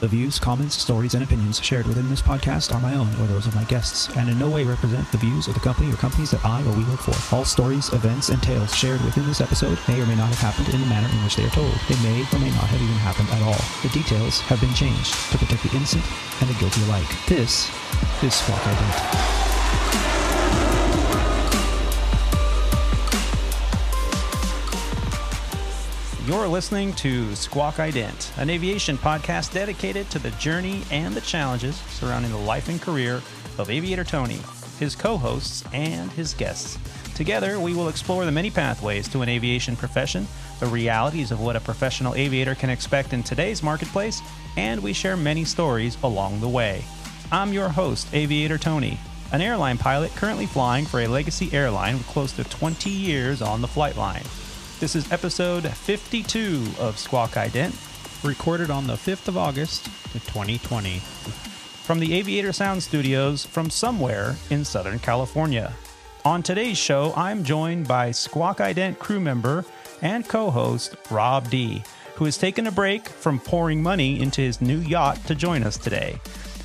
The views, comments, stories, and opinions shared within this podcast are my own or those of my guests, and in no way represent the views of the company or companies that I or we work for. All stories, events, and tales shared within this episode may or may not have happened in the manner in which they are told. They may or may not have even happened at all. The details have been changed to protect the innocent and the guilty alike. This is Squawk Ident. You're listening to Squawk Ident, an aviation podcast dedicated to the journey and the challenges surrounding the life and career of Aviator Tony, his co hosts, and his guests. Together, we will explore the many pathways to an aviation profession, the realities of what a professional aviator can expect in today's marketplace, and we share many stories along the way. I'm your host, Aviator Tony, an airline pilot currently flying for a legacy airline with close to 20 years on the flight line. This is episode 52 of Squawk Ident, recorded on the 5th of August, 2020, from the Aviator Sound Studios from somewhere in Southern California. On today's show, I'm joined by Squawk Ident crew member and co host Rob D, who has taken a break from pouring money into his new yacht to join us today.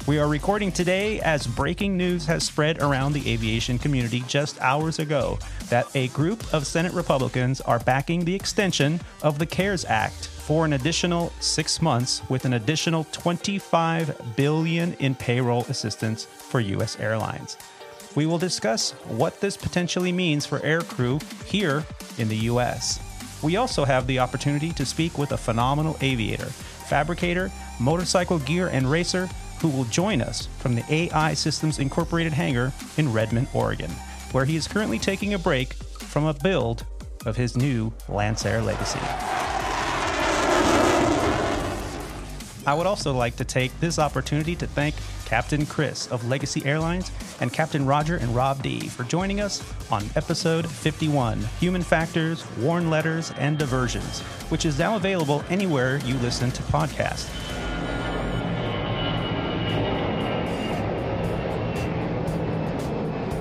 We are recording today as breaking news has spread around the aviation community just hours ago that a group of Senate Republicans are backing the extension of the CARES Act for an additional six months with an additional 25 billion in payroll assistance for U.S. airlines. We will discuss what this potentially means for aircrew here in the U.S. We also have the opportunity to speak with a phenomenal aviator, fabricator, motorcycle gear, and racer who will join us from the AI Systems Incorporated hangar in Redmond, Oregon, where he is currently taking a break from a build of his new Lancair Legacy. I would also like to take this opportunity to thank Captain Chris of Legacy Airlines and Captain Roger and Rob D for joining us on episode 51 Human Factors, Warn Letters, and Diversions, which is now available anywhere you listen to podcasts.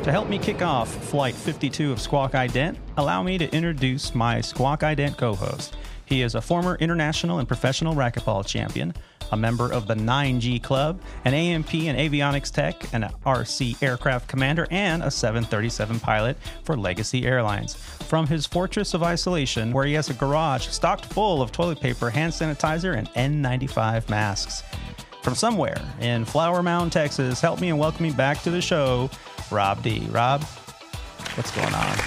To help me kick off Flight 52 of Squawk Ident, allow me to introduce my Squawk Ident co host. He is a former international and professional racquetball champion, a member of the 9G Club, an A&P and avionics tech, an RC aircraft commander, and a 737 pilot for Legacy Airlines. From his fortress of isolation, where he has a garage stocked full of toilet paper, hand sanitizer, and N95 masks. From somewhere in Flower Mound, Texas, help me and welcome me back to the show, Rob D. Rob, what's going on?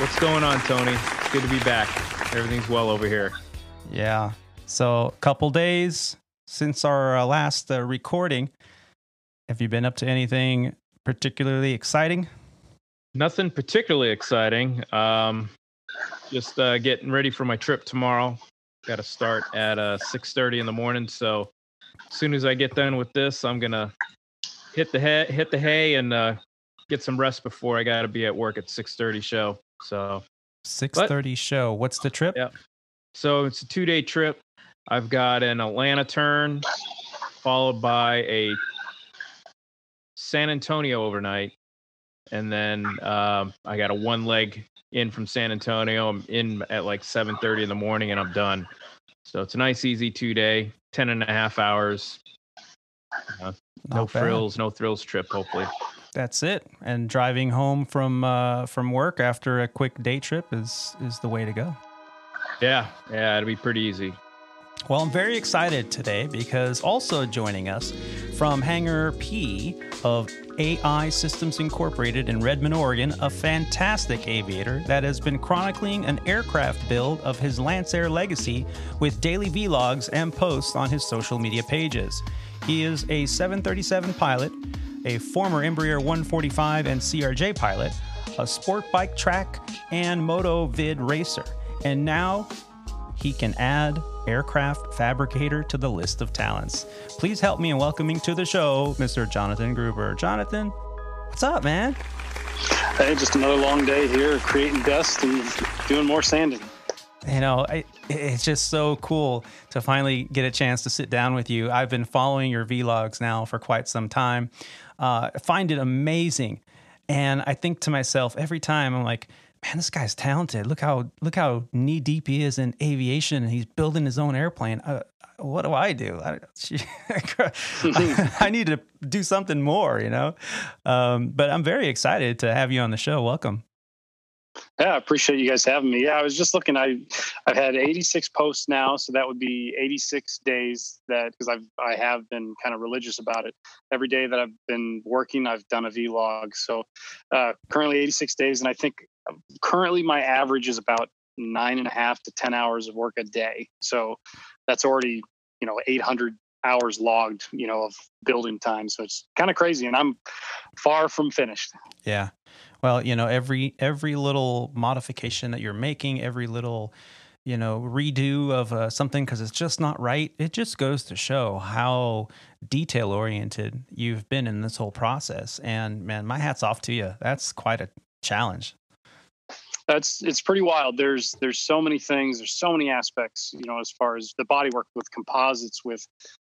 What's going on, Tony? It's good to be back. Everything's well over here. Yeah. So, a couple days since our uh, last uh, recording. Have you been up to anything particularly exciting? Nothing particularly exciting. Um, just uh, getting ready for my trip tomorrow. Got to start at uh, 6:30 in the morning. So, as soon as I get done with this, I'm gonna hit the hay, hit the hay, and uh, get some rest before I got to be at work at 6:30 show. So, 6:30 show. What's the trip? Yeah. So it's a two day trip. I've got an Atlanta turn, followed by a San Antonio overnight, and then um, I got a one leg in from San Antonio. I'm in at like 7:30 in the morning, and I'm done. So it's a nice, easy two day, 10 and a half hours. Uh, no bad. frills, no thrills trip. Hopefully, That's it. And driving home from uh, from work after a quick day trip is is the way to go. yeah, yeah, it'll be pretty easy. Well, I'm very excited today because also joining us from Hangar P of AI Systems Incorporated in Redmond, Oregon, a fantastic aviator that has been chronicling an aircraft build of his Lancair Legacy with daily vlogs and posts on his social media pages. He is a 737 pilot, a former Embraer 145 and CRJ pilot, a sport bike track, and moto vid racer. And now he can add aircraft fabricator to the list of talents. Please help me in welcoming to the show Mr. Jonathan Gruber. Jonathan, what's up, man? Hey, just another long day here, creating dust and doing more sanding. You know, I, it's just so cool to finally get a chance to sit down with you. I've been following your vlogs now for quite some time. Uh, I find it amazing, and I think to myself every time, I'm like, man, this guy's talented. Look how look how knee deep he is in aviation, and he's building his own airplane. Uh, what do I do? I, I need to do something more, you know. Um, but I'm very excited to have you on the show. Welcome. Yeah, I appreciate you guys having me. Yeah, I was just looking. I I've had 86 posts now, so that would be 86 days that because I've I have been kind of religious about it. Every day that I've been working, I've done a vlog. So uh, currently 86 days, and I think um, currently my average is about nine and a half to 10 hours of work a day. So that's already you know 800 hours logged, you know, of building time. So it's kind of crazy, and I'm far from finished. Yeah. Well, you know, every every little modification that you're making, every little you know redo of uh, something because it's just not right it just goes to show how detail oriented you've been in this whole process. And man my hat's off to you. That's quite a challenge. That's it's pretty wild. There's there's so many things there's so many aspects you know as far as the body work with composites with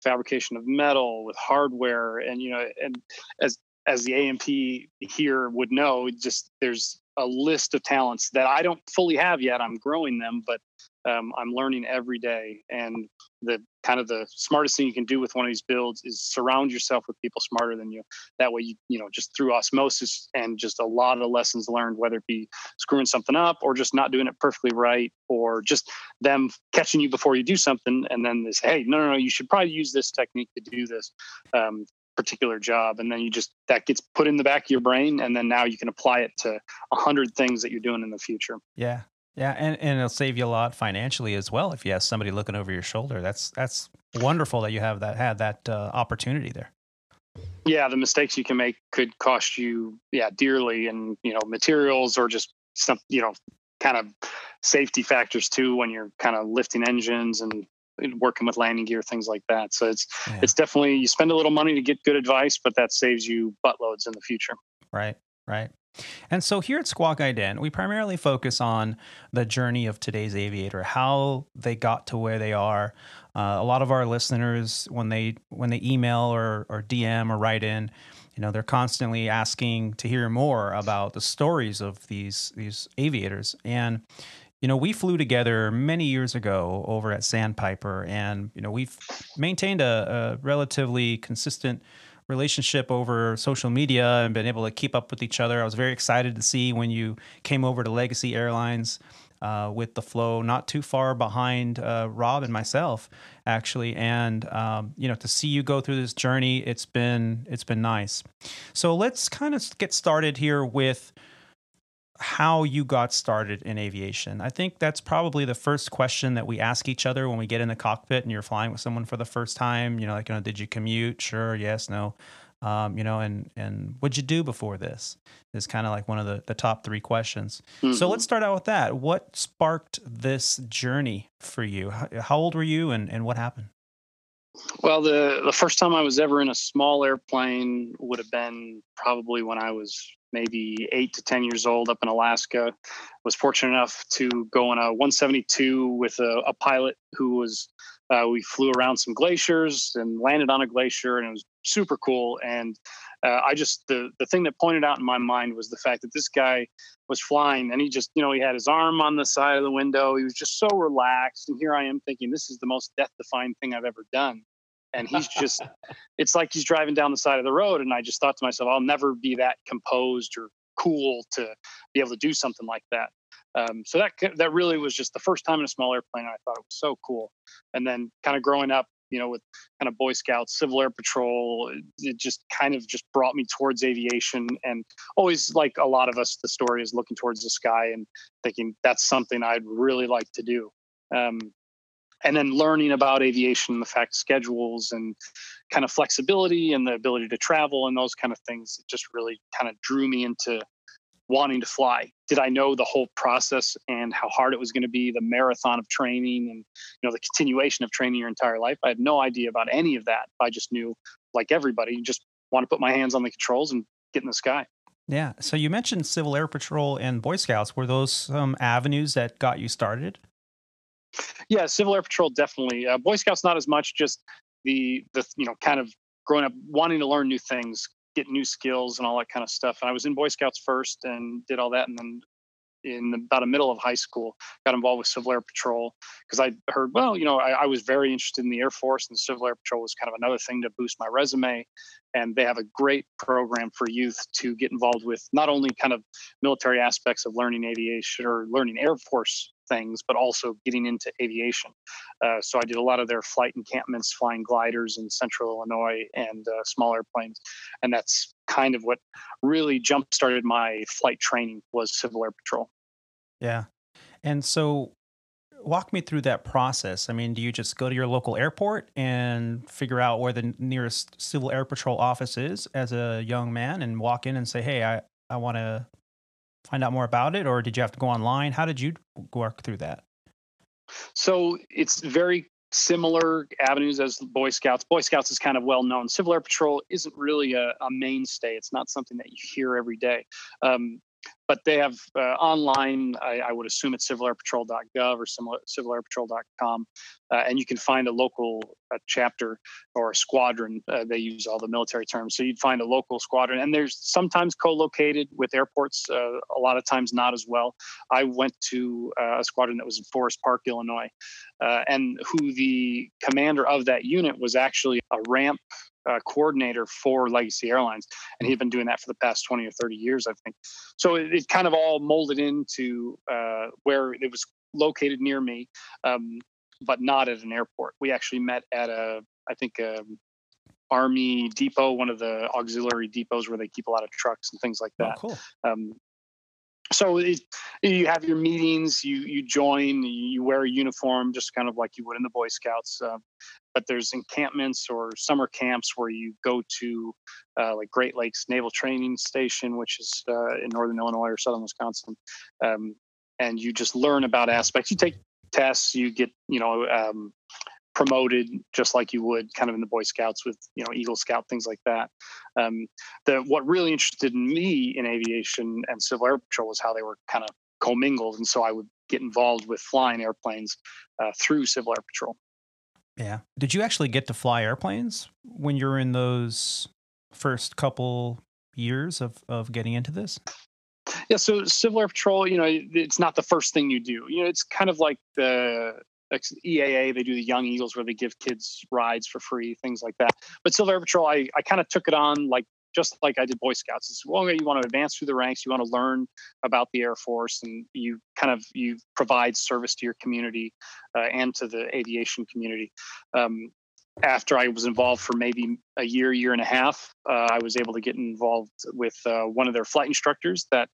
fabrication of metal with hardware and you know and as as the A&P here would know, just there's a list of talents that I don't fully have yet. I'm growing them, but um, I'm learning every day. And the kind of the smartest thing you can do with one of these builds is surround yourself with people smarter than you. That way, you you know, just through osmosis and just a lot of lessons learned, whether it be screwing something up or just not doing it perfectly right, or just them catching you before you do something, and then this, hey, no, no, no, you should probably use this technique to do this. Um, particular job and then you just that gets put in the back of your brain and then now you can apply it to a hundred things that you're doing in the future. Yeah. Yeah and, and it'll save you a lot financially as well if you have somebody looking over your shoulder. That's that's wonderful that you have that had that uh, opportunity there. Yeah the mistakes you can make could cost you yeah dearly and you know materials or just some you know kind of safety factors too when you're kind of lifting engines and working with landing gear, things like that. So it's yeah. it's definitely you spend a little money to get good advice, but that saves you buttloads in the future. Right, right. And so here at Squawk Ident, we primarily focus on the journey of today's aviator, how they got to where they are. Uh, a lot of our listeners, when they when they email or, or DM or write in, you know, they're constantly asking to hear more about the stories of these these aviators. And you know, we flew together many years ago over at Sandpiper, and you know, we've maintained a, a, relatively consistent relationship over social media and been able to keep up with each other. I was very excited to see when you came over to Legacy Airlines uh, with the flow, not too far behind uh, Rob and myself, actually. And um, you know, to see you go through this journey, it's been it's been nice. So let's kind of get started here with how you got started in aviation. I think that's probably the first question that we ask each other when we get in the cockpit and you're flying with someone for the first time. You know, like, you know, did you commute? Sure, yes, no. Um, you know, and and what'd you do before this? Is kind of like one of the the top three questions. Mm-hmm. So let's start out with that. What sparked this journey for you? How, how old were you, and and what happened? Well, the the first time I was ever in a small airplane would have been probably when I was maybe eight to 10 years old up in Alaska. I Was fortunate enough to go on a 172 with a, a pilot who was, uh, we flew around some glaciers and landed on a glacier, and it was super cool. And uh, I just, the, the thing that pointed out in my mind was the fact that this guy was flying and he just, you know, he had his arm on the side of the window. He was just so relaxed. And here I am thinking, this is the most death defying thing I've ever done and he's just it's like he's driving down the side of the road and i just thought to myself i'll never be that composed or cool to be able to do something like that um, so that that really was just the first time in a small airplane and i thought it was so cool and then kind of growing up you know with kind of boy scouts civil air patrol it just kind of just brought me towards aviation and always like a lot of us the story is looking towards the sky and thinking that's something i'd really like to do um, and then learning about aviation, the fact schedules and kind of flexibility and the ability to travel and those kind of things it just really kind of drew me into wanting to fly. Did I know the whole process and how hard it was going to be, the marathon of training and you know the continuation of training your entire life? I had no idea about any of that. I just knew, like everybody, just want to put my hands on the controls and get in the sky. Yeah. So you mentioned Civil Air Patrol and Boy Scouts. Were those some avenues that got you started? Yeah, Civil Air Patrol definitely. Uh, Boy Scouts not as much. Just the the you know kind of growing up wanting to learn new things, get new skills, and all that kind of stuff. And I was in Boy Scouts first and did all that, and then in about the middle of high school, got involved with Civil Air Patrol because I heard, well, you know, I, I, was very interested in the Air Force and Civil Air Patrol was kind of another thing to boost my resume. And they have a great program for youth to get involved with not only kind of military aspects of learning aviation or learning Air Force things, but also getting into aviation. Uh, so I did a lot of their flight encampments, flying gliders in central Illinois and uh, small airplanes. And that's kind of what really jump started my flight training was Civil Air Patrol. Yeah. And so walk me through that process. I mean, do you just go to your local airport and figure out where the nearest Civil Air Patrol office is as a young man and walk in and say, hey, I, I want to find out more about it? Or did you have to go online? How did you work through that? So it's very similar avenues as Boy Scouts. Boy Scouts is kind of well known. Civil Air Patrol isn't really a, a mainstay. It's not something that you hear every day. Um, but they have uh, online, I, I, would assume it's civilairpatrol.gov or similar civilairpatrol.com, uh, and you can find a local a chapter or a squadron. Uh, they use all the military terms. So you'd find a local squadron, and there's sometimes co located with airports, uh, a lot of times not as well. I went to uh, a squadron that was in Forest Park, Illinois, uh, and who the commander of that unit was actually a ramp uh, coordinator for Legacy Airlines, and he'd been doing that for the past 20 or 30 years, I think. So it, it kind of all molded into uh, where it was located near me, um, but not at an airport. We actually met at a, I think, a um, Army depot, one of the auxiliary depots where they keep a lot of trucks and things like oh, that. Oh, cool. Um, so it, you have your meetings, you you join, you wear a uniform, just kind of like you would in the Boy Scouts. Uh, but there's encampments or summer camps where you go to, uh, like Great Lakes Naval Training Station, which is uh, in northern Illinois or southern Wisconsin, um, and you just learn about aspects. You take tests, you get you know um, promoted just like you would kind of in the Boy Scouts with you know Eagle Scout things like that. Um, the what really interested me in aviation and Civil Air Patrol was how they were kind of commingled, and so I would get involved with flying airplanes uh, through Civil Air Patrol. Yeah. Did you actually get to fly airplanes when you were in those first couple years of of getting into this? Yeah, so Civil Air Patrol, you know, it's not the first thing you do. You know, it's kind of like the EAA, they do the Young Eagles where they give kids rides for free, things like that. But Civil Air Patrol, I, I kind of took it on like just like I did Boy Scouts. It's well, you want to advance through the ranks, you want to learn about the Air Force, and you kind of you provide service to your community uh, and to the aviation community. Um, after I was involved for maybe a year, year and a half, uh, I was able to get involved with uh, one of their flight instructors that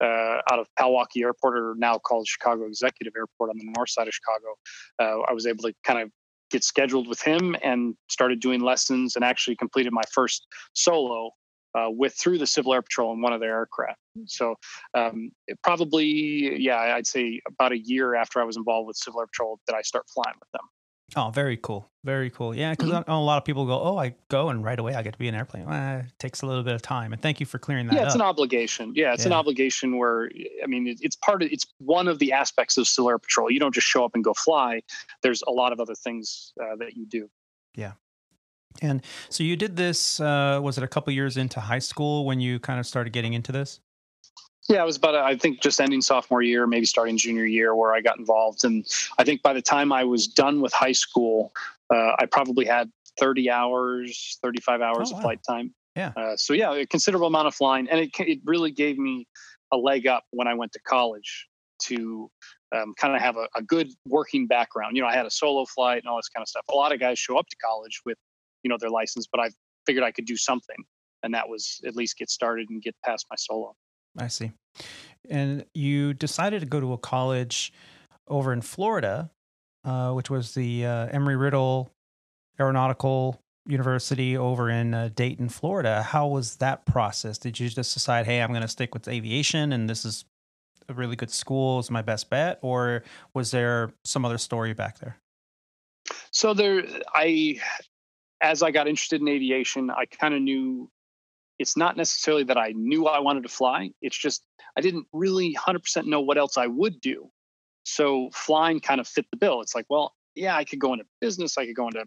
uh, out of Palwaukee Airport, or now called Chicago Executive Airport on the north side of Chicago. Uh, I was able to kind of get scheduled with him and started doing lessons and actually completed my first solo uh, with through the Civil Air Patrol in one of their aircraft. So um, probably, yeah, I'd say about a year after I was involved with Civil Air Patrol did I start flying with them. Oh, very cool. Very cool. Yeah, because mm-hmm. a lot of people go, "Oh, I go and right away I get to be an airplane." Well, it takes a little bit of time, and thank you for clearing that. Yeah, it's up. an obligation. Yeah, it's yeah. an obligation where I mean, it's part of it's one of the aspects of Air Patrol. You don't just show up and go fly. There's a lot of other things uh, that you do. Yeah. And so you did this. Uh, was it a couple years into high school when you kind of started getting into this? Yeah, it was about I think just ending sophomore year, maybe starting junior year, where I got involved. And I think by the time I was done with high school, uh, I probably had 30 hours, 35 hours oh, of flight time. Yeah. Uh, so yeah, a considerable amount of flying, and it it really gave me a leg up when I went to college to um, kind of have a, a good working background. You know, I had a solo flight and all this kind of stuff. A lot of guys show up to college with you know their license, but I figured I could do something, and that was at least get started and get past my solo. I see. And you decided to go to a college over in Florida, uh, which was the uh, Embry Riddle Aeronautical University over in uh, Daytona, Florida. How was that process? Did you just decide, hey, I'm going to stick with aviation and this is a really good school, is my best bet? Or was there some other story back there? So there, I, as I got interested in aviation, I kind of knew it's not necessarily that I knew I wanted to fly. It's just I didn't really 100% know what else I would do. So flying kind of fit the bill. It's like, well, yeah, I could go into business, I could go into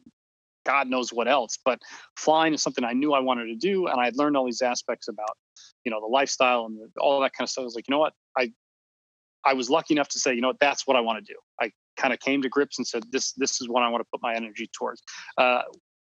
God knows what else, but flying is something I knew I wanted to do, and I had learned all these aspects about, you know, the lifestyle and the, all that kind of stuff. I was like, you know what, I I was lucky enough to say, you know, what, that's what I want to do. I kind of came to grips and said, this this is what I want to put my energy towards. Uh,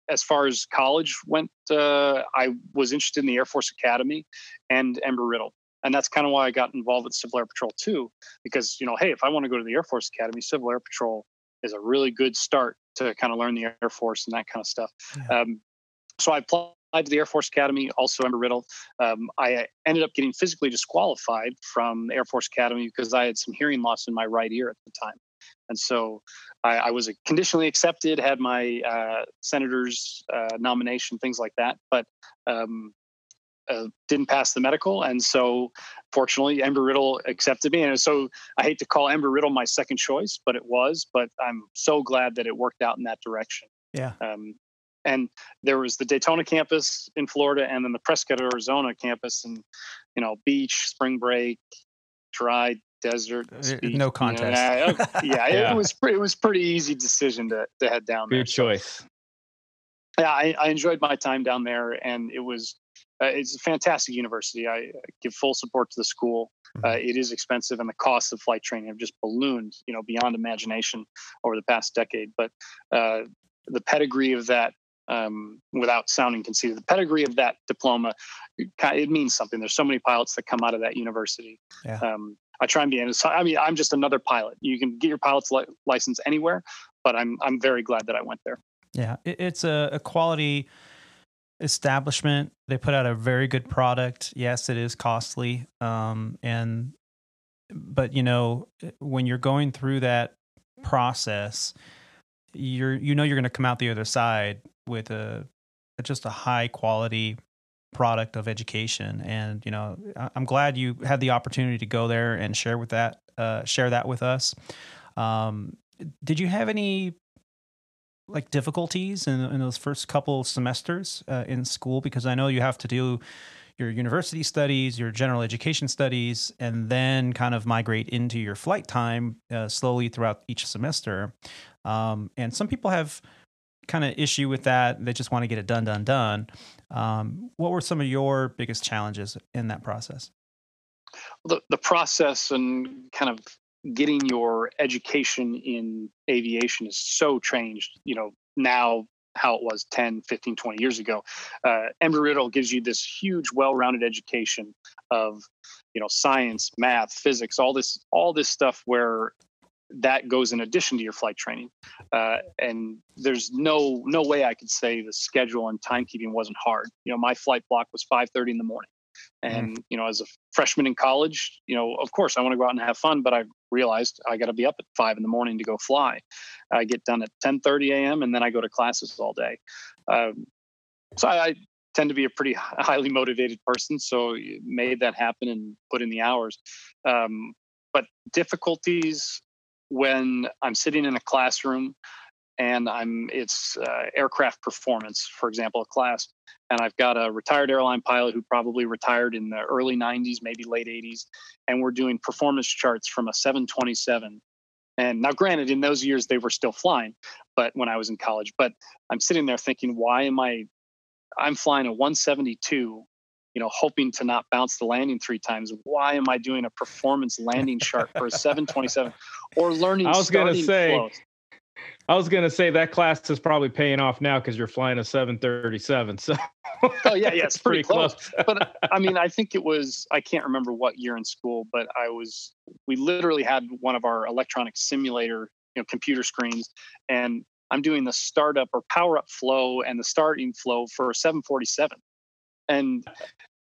as far as college went, uh, I was interested in the Air Force Academy and Embry Riddle. And that's kind of why I got involved with Civil Air Patrol too, because, you know, hey, if I want to go to the Air Force Academy, Civil Air Patrol is a really good start to kind of learn the Air Force and that kind of stuff. Yeah. Um, so I applied to the Air Force Academy, also Embry Riddle. Um, I ended up getting physically disqualified from the Air Force Academy because I had some hearing loss in my right ear at the time. And so I, I was conditionally accepted, had my uh, senator's uh, nomination, things like that, but um, uh, didn't pass the medical. And so fortunately, Embry Riddle accepted me. And so I hate to call Embry Riddle my second choice, but it was. But I'm so glad that it worked out in that direction. Yeah. Um, and there was the Daytona campus in Florida, and then the Prescott, Arizona campus, and you know, beach, spring break, dry desert, speech, no contest. You know, yeah, yeah, it was it was pretty easy decision to to head down there. Good choice. yeah, I, I enjoyed my time down there, and it was uh, it's a fantastic university. I give full support to the school. Uh, mm-hmm. it is expensive, and the costs of flight training have just ballooned, you know, beyond imagination over the past decade. But uh, the pedigree of that um, without sounding conceited. The pedigree of that diploma, it means something. There's so many pilots that come out of that university. Yeah. Um, I try and be. I mean, I'm just another pilot. You can get your pilot's li- license anywhere, but I'm I'm very glad that I went there. Yeah, it's a, a quality establishment. They put out a very good product. Yes, it is costly, um, and but you know when you're going through that process, you're you know you're going to come out the other side with a just a high quality product of education and you know i'm glad you had the opportunity to go there and share with that uh, share that with us um, did you have any like difficulties in, in those first couple semesters uh, in school because i know you have to do your university studies your general education studies and then kind of migrate into your flight time uh, slowly throughout each semester um, and some people have kind of issue with that. They just want to get it done, done, done. Um, what were some of your biggest challenges in that process? The, the process and kind of getting your education in aviation is so changed, you know, now how it was 10, 15, 20 years ago. Uh, Embry Riddle gives you this huge, well-rounded education of, you know, science, math, physics, all this, all this stuff where that goes in addition to your flight training. Uh, and there's no no way I could say the schedule and timekeeping wasn't hard. You know, my flight block was 5:30 in the morning. Mm-hmm. And mm. you know, as a freshman in college, you know, of course I want to go out and have fun, but I realized I got to be up at five in the morning to go fly. I get done at 10:30 a.m. and then I go to classes all day. Um, so I, I tend to be a pretty highly motivated person, so made that happen and put in the hours. Um, but difficulties when I'm sitting in a classroom and I'm it's uh, aircraft performance, for example, a class, and I've got a retired airline pilot who probably retired in the early 90s, maybe late 80s, and we're doing performance charts from a 727. And now, granted, in those years they were still flying, but when I was in college, but I'm sitting there thinking, why am I? I'm flying a 172 you know, hoping to not bounce the landing three times. Why am I doing a performance landing chart for a 727 or learning? I was going to say, flows? I was going to say that class is probably paying off now because you're flying a 737. So, oh yeah, yeah, it's pretty, pretty close. close. but I mean, I think it was I can't remember what year in school, but I was we literally had one of our electronic simulator, you know, computer screens, and I'm doing the startup or power up flow and the starting flow for a 747 and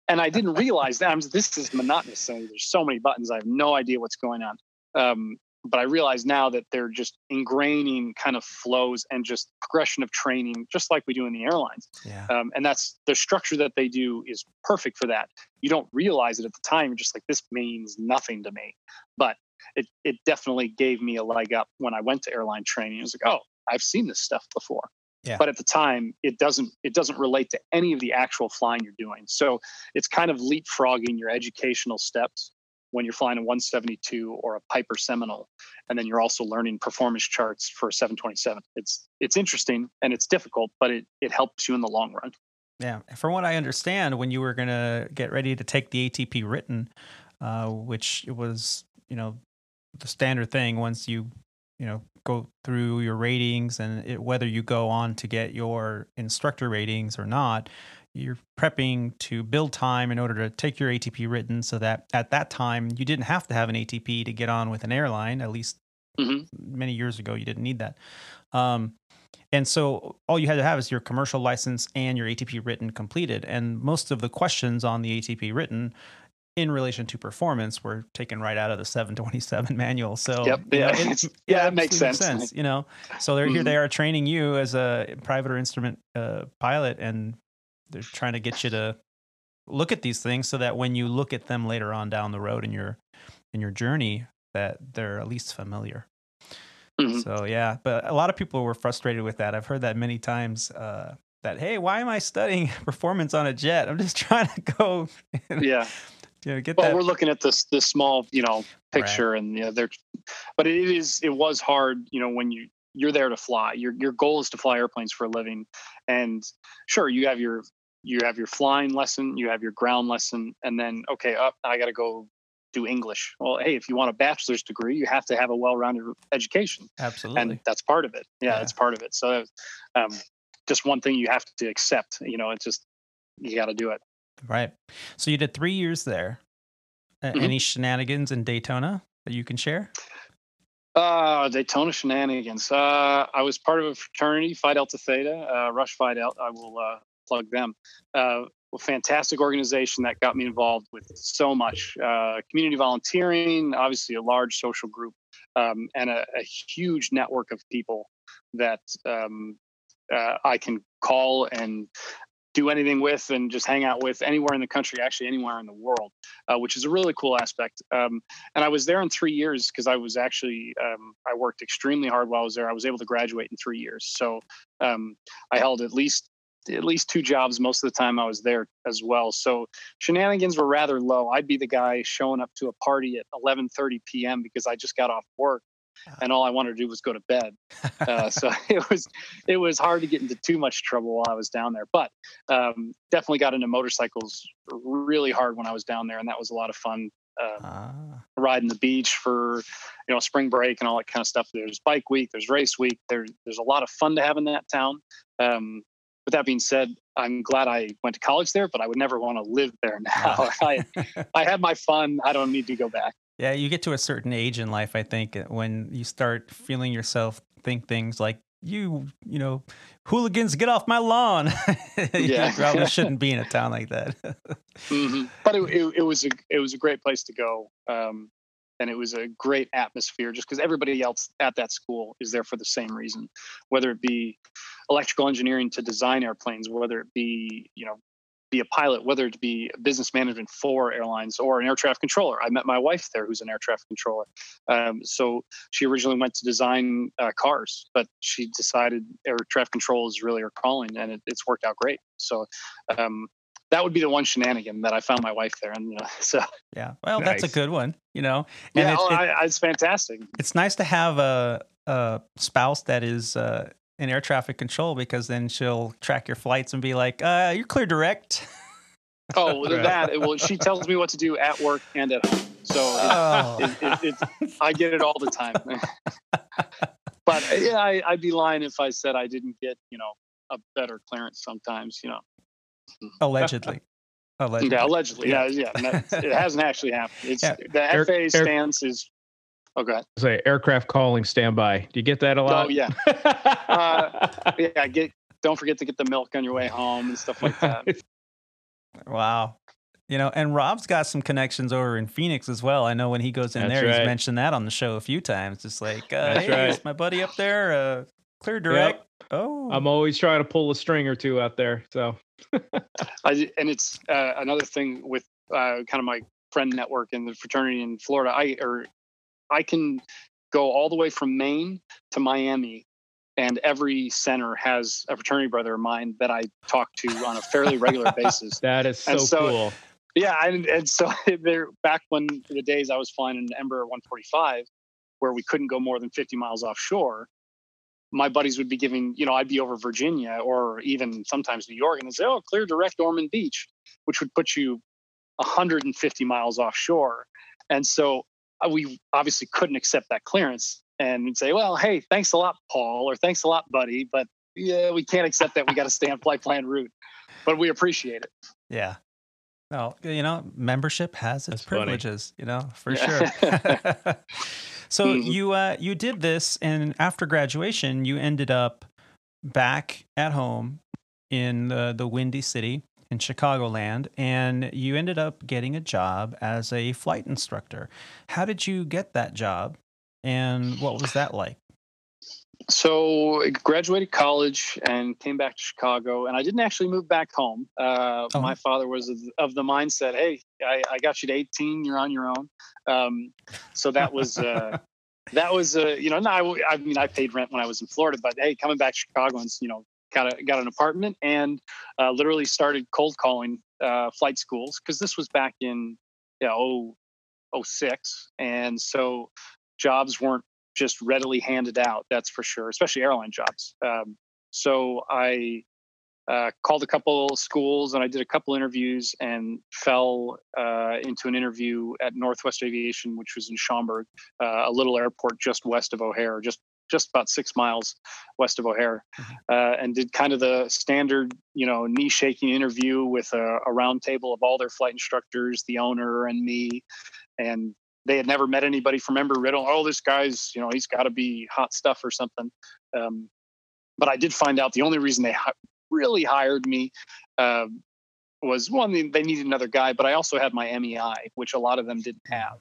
and I didn't realize that. I'm, this is monotonous. And there's so many buttons. I have no idea what's going on. Um, but I realize now that they're just ingraining kind of flows and just progression of training, just like we do in the airlines. Yeah. Um, and that's the structure that they do is perfect for that. You don't realize it at the time. You're just like, this means nothing to me. But it, it definitely gave me a leg up when I went to airline training. It was like, oh, I've seen this stuff before. Yeah. But at the time, it doesn't it doesn't relate to any of the actual flying you're doing. So it's kind of leapfrogging your educational steps when you're flying a 172 or a Piper Seminole, and then you're also learning performance charts for a 727. It's it's interesting and it's difficult, but it it helps you in the long run. Yeah, from what I understand, when you were going to get ready to take the ATP written, uh, which was you know the standard thing once you you know go through your ratings and it, whether you go on to get your instructor ratings or not you're prepping to build time in order to take your ATP written so that at that time you didn't have to have an ATP to get on with an airline. At least hmm many years ago you didn't need that. Um, and so all you had to have is your commercial license and your atp written completed. And most of the questions on the atp written in relation to performance were taken right out of the 727 manual so Yep. you know, Yeah. it- yeah, that makes absolutely sense. you know so they're here Mhm. they are training you as a private or instrument uh, pilot and they're trying to get you to look at these things so that when you look at them later on down the road in your in your journey that they're at least familiar Mhm. so yeah, but a lot of people were frustrated with that. I've heard that many times. Uh, that hey, why am I studying performance on a jet? I'm just trying to go, Yeah. Know, get Well, that. we're looking at this this small, you know, picture, and you know, they're, but it is it was hard, you know, when you you're there to fly. Your your goal is to fly airplanes for a living, and sure, you have your you have your flying lesson, you have your ground lesson, and then okay, up I got to go do English. Well, hey, if you want a bachelor's degree, you have to have a well-rounded education, Absolutely. and that's part of it. Yeah, Yeah. that's part of it. So, um, just one thing you have to accept. You know, it's just you got to do it. Right. So you did three years there. Mhm. Any shenanigans in Daytona that you can share? Uh, Daytona shenanigans. Uh, I was part of a fraternity, Phi Delta Theta, uh, Rush Phi Delta. I will uh, plug them. Uh, a fantastic organization that got me involved with so much uh, community volunteering, obviously a large social group, um, and a, a huge network of people that um, uh, I can call and do anything with and just hang out with anywhere in the country, actually anywhere in the world, uh, which is a really cool aspect. Um, and I was there in three years because I was actually um, I worked extremely hard while I was there. I was able to graduate in three years, so um, I held at least at least two jobs most of the time I was there as well. So shenanigans were rather low. I'd be the guy showing up to a party at 11:30 p.m. because I just got off work. And all I wanted to do was go to bed. Uh, so it was it was hard to get into too much trouble while I was down there. But um, definitely got into motorcycles really hard when I was down there, and that was a lot of fun. Uh, Ah, riding the beach for you know spring break and all that kind of stuff there's bike week there's race week there, there's a lot of fun to have in that town um, with that being said i'm glad i went to college there but i would never want to live there now I, I had my fun i don't need to go back yeah, you get to a certain age in life, I think, uh, when you start feeling yourself think things like, you, you know, hooligans, get off my lawn. you Yeah. probably shouldn't be in a town like that. Mhm. but it, it, it was a it was a great place to go um, and it was a great atmosphere just because everybody else at that school is there for the same reason whether it be electrical engineering to design airplanes whether it be you know be a pilot whether it be business management for airlines or an air traffic controller. I met my wife there who's an air traffic controller. Um, so she originally went to design uh, cars but she decided air traffic control is really her calling and it, it's worked out great. So um, that would be the one shenanigan that I found my wife there, and you know, so. Yeah. Well, that's a good one, you know, and yeah, it's, oh, it- I, I, it's fantastic. it's nice to have a, a spouse that is uh, in air traffic control because then she'll track your flights and be like, uh, you're clear direct. Oh, that well, she tells me what to do at work and at home, so Oh. it, it, it, I get it all the time. but uh, yeah, I, I'd be lying if I said I didn't get you know a better clearance sometimes. You know, Allegedly. Allegedly. yeah, allegedly, yeah, yeah. that- it hasn't actually happened. It's Yeah. the Air- FAA air- stance is. Oh, go ahead. Say aircraft calling standby. Do you get that a lot? Oh yeah, Uh, yeah. Get don't forget to get the milk on your way home and stuff like that. Wow. You know, and Rob's got some connections over in Phoenix as well. I know when he goes in That's there, right. he's mentioned that on the show a few times. Just like, uh, That's hey, right. is my buddy up there, uh, clear direct. Oh, I'm always trying to pull a string or two out there. So I, and it's uh, another thing with uh, kind of my friend network in the fraternity in Florida. I or I can go all the way from Maine to Miami, and every center has a fraternity brother of mine that I talk to on a fairly regular basis. that is so, so- cool. Yeah, and, and so there back when the days I was flying an Embraer 145, where we couldn't go more than 50 miles offshore, my buddies would be giving, you know, I'd be over Virginia or even sometimes New York, and they'd say, "Oh, clear direct Ormond Beach," which would put you 150 miles offshore. And so we obviously couldn't accept that clearance and say, well, hey, thanks a lot, Paul, or thanks a lot, buddy, but yeah, we can't accept that. We got to stay on flight plan route, but we appreciate it. Yeah. Well, you know, membership has its That's funny. privileges, you know, for Yeah. sure. so Mhm. you uh you did this and after graduation you ended up back at home in the the Windy City in Chicagoland and you ended up getting a job as a flight instructor. How did you get that job and what was that like? So I graduated college and came back to Chicago, and I didn't actually move back home. Uh, Oh. My father was of, the mindset, "Hey, I, I got you to 18. You're on your own." Um, so that was uh, that was uh, you know, no, I, I mean, I paid rent when I was in Florida, but hey, coming back to Chicago and you know, got a got an apartment and uh, literally started cold calling uh, flight schools because this was back in yeah, oh, 06. and so jobs weren't just readily handed out. That's for sure, especially airline jobs. Um, so I uh, called a couple schools and I did a couple interviews and fell uh, into an interview at Northwest Aviation, which was in Schaumburg, uh, a little airport just west of O'Hare, just just about six miles west of O'Hare, uh, and did kind of the standard, you know, knee shaking interview with a, a round table of all their flight instructors, the owner, and me, and they had never met anybody from Embry Riddle. Oh, this guy's, you know, he's got to be hot stuff or something. Um, but I did find out the only reason they hi- really hired me um was one, they needed another guy, but I also had my MEI, which a lot of them didn't have.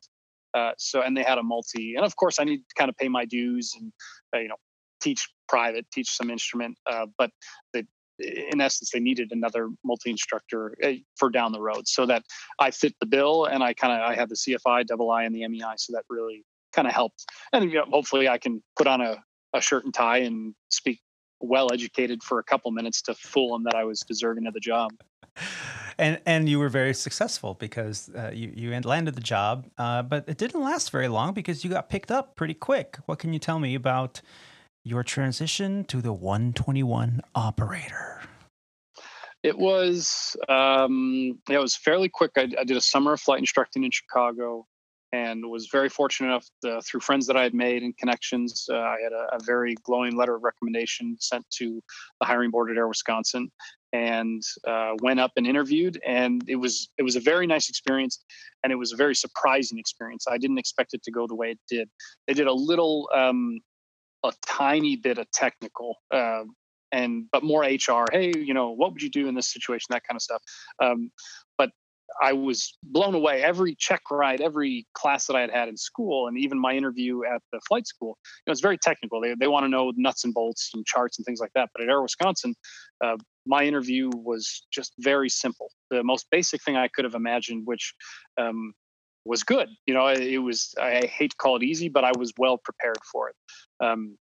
Uh, so, and they had a multi, and of course, I need to kind of pay my dues and, uh, you know, teach private, teach some instrument. Uh, but they, in essence, they needed another multi instructor uh, for down the road, so that I fit the bill, and I kind of I had the CFI, double I, and the MEI, so that really kind of helped. And you know, hopefully, I can put on a, a shirt and tie and speak well educated for a couple minutes to fool them that I was deserving of the job. and and you were very successful because uh, you you landed the job, uh, but it didn't last very long because you got picked up pretty quick. What can you tell me about your transition to the 121 operator? It was um, it was fairly quick. I, I did a summer of flight instructing in Chicago, and was very fortunate enough to, through friends that I had made and connections. Uh, I had a, a very glowing letter of recommendation sent to the hiring board at Air Wisconsin, and uh, went up and interviewed. And it was it was a very nice experience, and it was a very surprising experience. I didn't expect it to go the way it did. They did a little. Um, a tiny bit of technical uh, and but more HR. Hey, you know, what would you do in this situation? That kind of stuff. Um, but I was blown away. Every check ride, every class that I had had in school, and even my interview at the flight school, you know, it's very technical. They they want to know nuts and bolts and charts and things like that. But at Air Wisconsin, uh, my interview was just very simple. The most basic thing I could have imagined, which um, was good. You know, it was. I hate to call it easy, but I was well prepared for it. Um,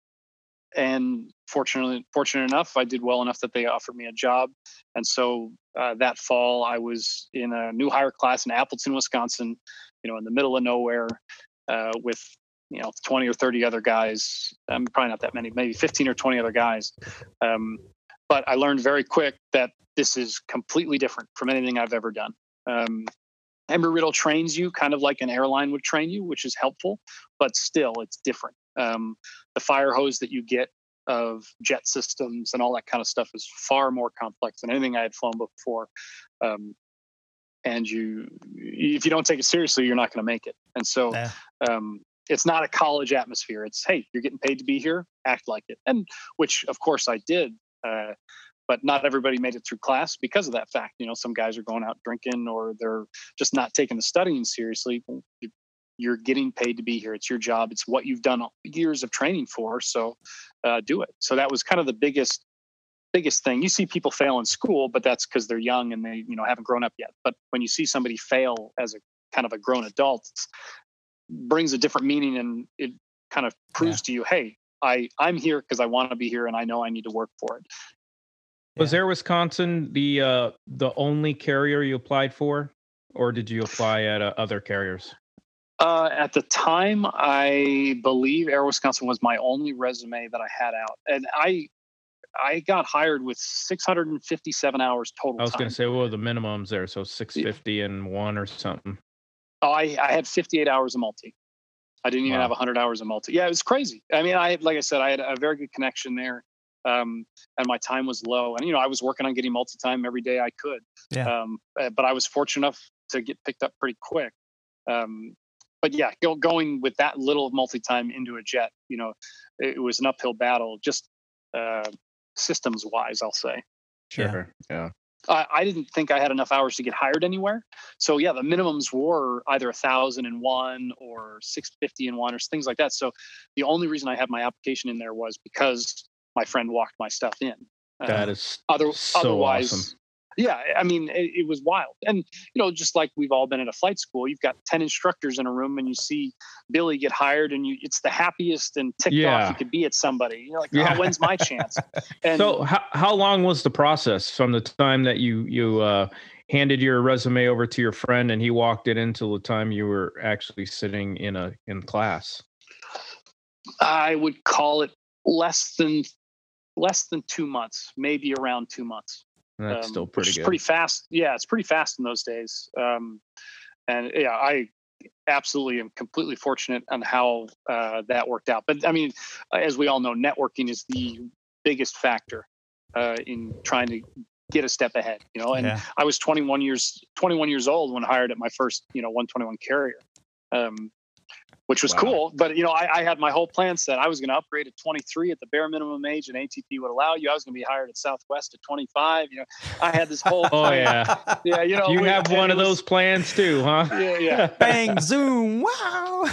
and fortunately, fortunate enough, I did well enough that they offered me a job. And so uh, that fall, I was in a new hire class in Appleton, Wisconsin. You know, in the middle of nowhere, uh, with you know 20 or 30 other guys. Um, probably not that many, maybe 15 or 20 other guys. Um, but I learned very quick that this is completely different from anything I've ever done. Um, Embry Riddle trains you kind of like an airline would train you, which is helpful, but still it's different. Um, the fire hose that you get of jet systems and all that kind of stuff is far more complex than anything I had flown before. Um, and you, if you don't take it seriously, you're not going to make it. And so, Yeah. um, it's not a college atmosphere. It's hey, you're getting paid to be here, act like it, and which of course I did. Uh, but not everybody made it through class because of that fact. You know, some guys are going out drinking or they're just not taking the studying seriously. You're getting paid to be here. It's your job. It's what you've done years of training for. So uh, do it. So that was kind of the biggest biggest thing. You see people fail in school, but that's because they're young and they you know haven't grown up yet. But when you see somebody fail as a kind of a grown adult, it brings a different meaning and it kind of proves to you, hey, I I'm here because I want to be here and I know I need to work for it. Was Yeah. Air Wisconsin the uh, the only carrier you applied for, or did you apply at uh, other carriers? Uh, at the time, I believe Air Wisconsin was my only resume that I had out, and I I got hired with 657 hours total. I was going to say, what were the minimums there? So 650 and one or something. Oh, I, I had 58 hours of multi. I didn't even Wow. have 100 hours of multi. Yeah, it was crazy. I mean, I had, like I said, I had a very good connection there, um, and my time was low. And you know, I was working on getting multi time every day I could. Yeah. Um, uh, but I was fortunate enough to get picked up pretty quick. Um, but yeah, go, going with that little of multi time into a jet, you know, it, was an uphill battle, just uh, systems wise, I'll say. Sure. Yeah. I, I didn't think I had enough hours to get hired anywhere. So yeah, the minimums were either a thousand and one or six fifty and one or things like that. So the only reason I had my application in there was because my friend walked my stuff in. That Uh, is other, so otherwise, awesome. Yeah, I mean, it, it was wild. And you know, just like we've all been at a flight school, you've got ten instructors in a room, and you see Billy get hired, and you it's the happiest and ticked Yeah. off you could be at somebody. You're like, Yeah. oh, when's my chance? And so how, how long was the process from the time that you you uh, handed your resume over to your friend and he walked it until the time you were actually sitting in a in class? I would call it less than less than two months, maybe around two months. That's um, still pretty good. Pretty fast. Yeah, it's pretty fast in those days. Um, and yeah, I absolutely am completely fortunate on how uh, that worked out. But I mean, as we all know, networking is the biggest factor uh, in trying to get a step ahead. You know, and Yeah. I was 21 years 21 years old when hired at my first you know 121 carrier. Um, which was Wow. cool, but you know, I, I had my whole plan set. I was going to upgrade at 23 at the bare minimum age, and ATP would allow you. I was going to be hired at Southwest at 25. You know, I had this whole. Oh yeah, yeah. You know, you we- have one of was- those plans too, huh? Yeah, yeah, Bang, zoom, wow.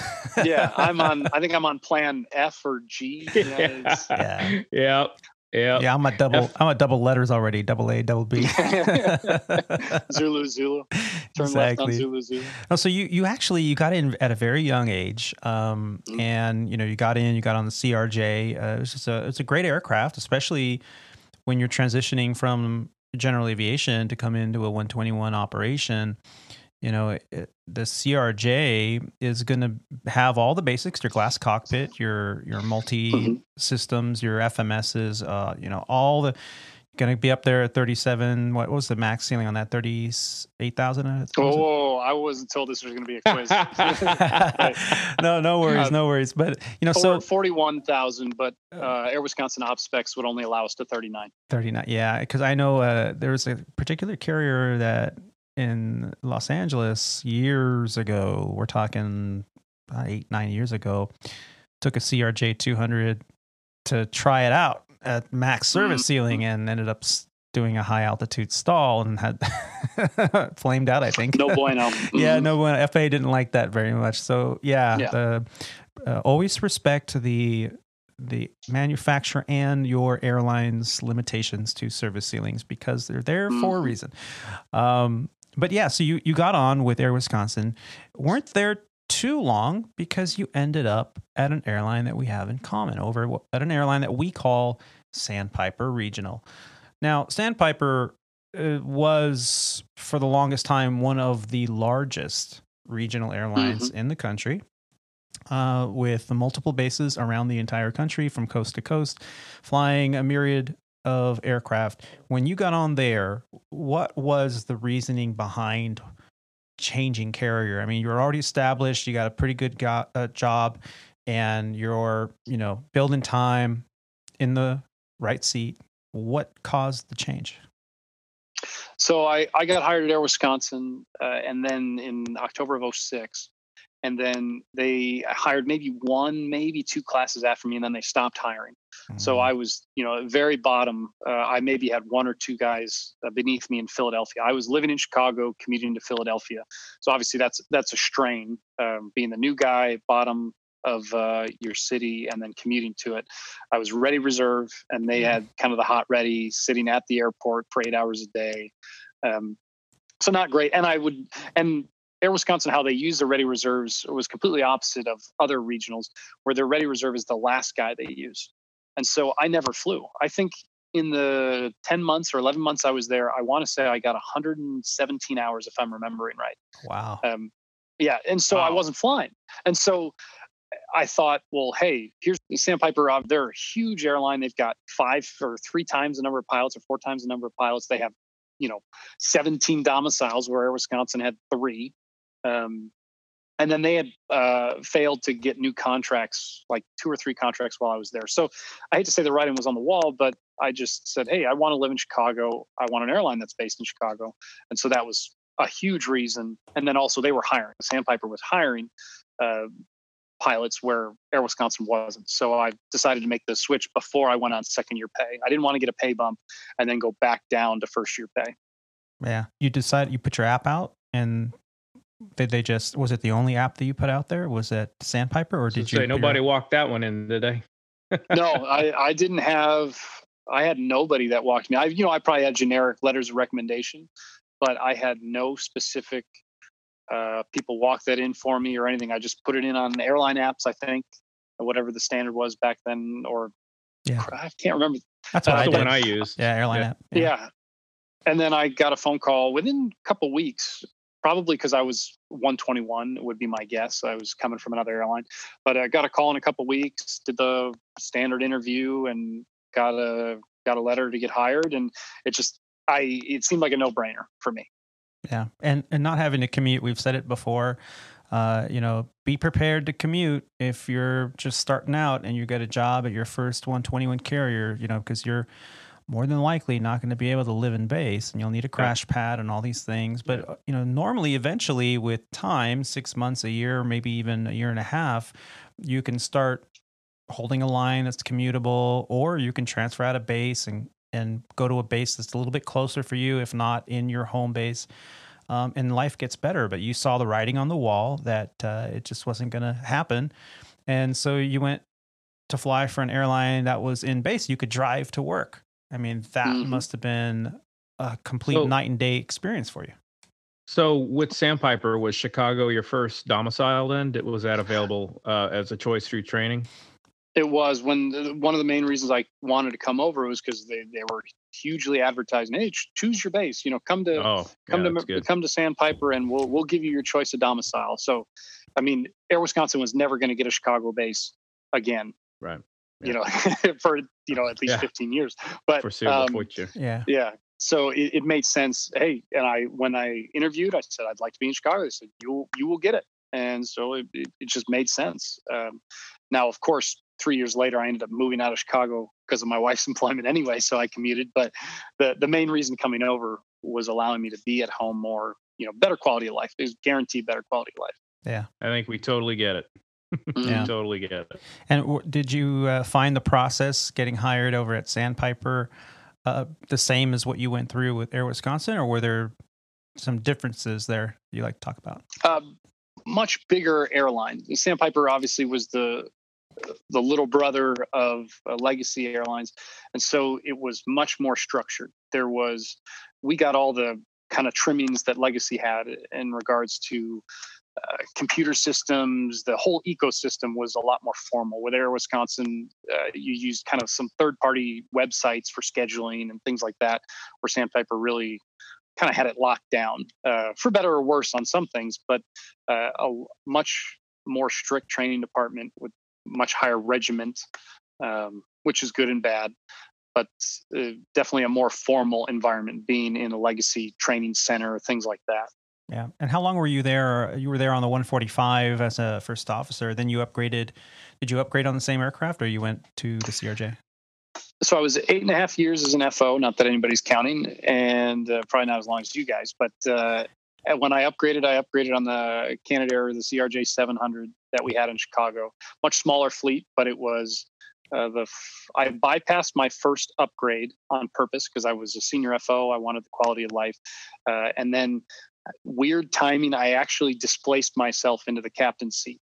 yeah. I'm on. I think I'm on plan F or G. You know, it's- Yeah. Yep. Yep. Yeah, I'm a double. F- I'm at double letters already. Double A, double B. Zulu, Zulu. Turn left on exactly. Zulu, Zulu. Oh, so you you actually you got in at a very young age, um, Mhm. and you know you got in, you got on the CRJ. Uh, it was just a it's a great aircraft, especially when you're transitioning from general aviation to come into a 121 operation. You know, it, it- the CRJ is going to have all the basics: your glass cockpit, your your multi Mhm. systems, your FMSs. Uh, you know, all the going to be up there at 37. What was the max ceiling on that? 38,000. Oh, I wasn't told this was going to be a quiz. no, no worries, no worries. But you know, so So forty-one thousand, but uh, Air Wisconsin op specs would only allow us to thirty-nine. 39. Yeah, because I know uh, there was a particular carrier that in Los Angeles years ago, we're talking about eight, nine years ago, took a CRJ 200 to try it out at max service Mhm. ceiling and ended up doing a high altitude stall and had flamed out, I think. No bueno. yeah, Mhm. no, one FA didn't like that very much. So yeah, Yeah. the uh, always respect the the manufacturer and your airline's limitations to service ceilings because they're there for a Mhm. reason. Um, but yeah, so you you got on with Air Wisconsin, weren't there too long because you ended up at an airline that we have in common over at an airline that we call Sandpiper Regional. Now, Sandpiper uh, was for the longest time one of the largest regional airlines in the country. Uh, with multiple bases around the entire country from coast to coast, flying a myriad of aircraft. When you got on there, what was the reasoning behind changing carrier? I mean, you're already established, you got a pretty good go- uh, job, and you're, you know, building time in the right seat. What caused the change? So I, I got hired at Air Wisconsin, uh, and then in October of 06, and then they hired maybe one, maybe two classes after me, and then they stopped hiring. So Mm. I was, you know, very bottom. Uh, I maybe had one or two guys uh, beneath me in Philadelphia. I was living in Chicago, commuting to Philadelphia. So obviously that's that's a strain, um, being the new guy, bottom of uh, your city, and then commuting to it. I was ready reserve, and they had kind of the hot ready, sitting at the airport for eight hours a day. Um, so not great. And I would and Air Wisconsin, how they use the ready reserves was completely opposite of other regionals, where their ready reserve is the last guy they use. And so I never flew. I think in the 10 months or 11 months I was there, I want to say I got 117 hours, if I'm remembering right. wow. Um, yeah. And so I wasn't flying. And so I thought, well, hey, here's Sandpiper. They're a huge airline. They've got five or three times the number of pilots or four times the number of pilots. They have, you know, 17 domiciles where Air Wisconsin had three. Um, and then they had uh, failed to get new contracts, like two or three contracts while I was there. So I hate to say the writing was on the wall, but I just said, "Hey, I want to live in Chicago. I want an airline that's based in Chicago," and so that was a huge reason. And then also they were hiring. Sandpiper was hiring uh, pilots where Air Wisconsin wasn't. So I decided to make the switch before I went on second year pay. I didn't want to get a pay bump and then go back down to first year pay. Yeah, you decided you put your app out and did they just was it the only app that you put out there? Was it Sandpiper or did So you say nobody walked that one in today? no, I, I didn't have I had nobody that walked me. I you know I probably had generic letters of recommendation, but I had no specific uh, people walk that in for me or anything. I just put it in on airline apps, I think, whatever the standard was back then, or Yeah. I can't remember. That's what That's I the did. one I use. yeah, airline Yeah. app. Yeah. And then I got a phone call within a couple weeks, probably because I was 121 would be my guess. I was coming from another airline, but I got a call in a couple weeks, did the standard interview, and got a got a letter to get hired. And it just I it seemed like a no brainer for me. Yeah, and and not having to commute. We've said it before. Uh, you know, be prepared to commute if you're just starting out and you get a job at your first 121 carrier. You know, because you're more than likely not going to be able to live in base, and you'll need a crash pad and all these things. But uh, you know, normally, eventually, with time, six months, a year, maybe even a year and a half, you can start holding a line that's commutable, or you can transfer out of base and and go to a base that's a little bit closer for you, if not in your home base. Um, and life gets better. But you saw the writing on the wall that uh, it just wasn't going to happen, and so you went to fly for an airline that was in base. You could drive to work. I mean, that Mhm. must have been a complete So- night and day experience for you. So with Sandpiper, was Chicago your first domicile then? Did- Was that available uh, as a choice through training? It was when the, one of the main reasons I wanted to come over was because they, they were hugely advertising. Hey, ch- choose your base. You know, come to Oh, come yeah, to come to Sandpiper and we'll we'll give you your choice of domicile. So, I mean, Air Wisconsin was never going to get a Chicago base again. Right. You know, for you know at least Yeah. 15 years. But Foreseeable um, future. Yeah. yeah, so it, it made sense. Hey, and I when I interviewed, I said I'd like to be in Chicago. They said you will you will get it, and so it, it, it just made sense. Um, now, of course, three years later, I ended up moving out of Chicago because of my wife's employment anyway. So I commuted, but the the main reason coming over was allowing me to be at home more. You know, better quality of life. There's guaranteed better quality of life. Yeah. I think we totally get it. Yeah. Totally get it. And w- did you uh, find the process getting hired over at Sandpiper uh, the same as what you went through with Air Wisconsin, or were there some differences there you like to talk about? uh, much bigger airline. Sandpiper obviously was the the little brother of uh, Legacy Airlines, and so it was much more structured. There was we got all the kind of trimmings that Legacy had in regards to. Computer systems, the whole ecosystem was a lot more formal. With Air Wisconsin, uh, you used kind of some third party websites for scheduling and things like that, where Sandpiper really kind of had it locked down uh, for better or worse on some things, but uh, a much more strict training department with much higher regiment, um, which is good and bad, but uh, definitely a more formal environment being in a legacy training center, things like that. Yeah. And how long were you there? You were there on the 145 as a first officer. Then you upgraded. Did you upgrade on the same aircraft, or you went to the CRJ? So I was eight and a half years as an FO, not that anybody's counting, and uh, probably not as long as you guys, but uh, when I upgraded, I upgraded on the Canadair, the CRJ 700 that we had in Chicago. Much smaller fleet, but it was uh, the f- I bypassed my first upgrade on purpose because I was a senior FO. I wanted the quality of life, uh, and then weird timing. I actually displaced myself into the captain's seat.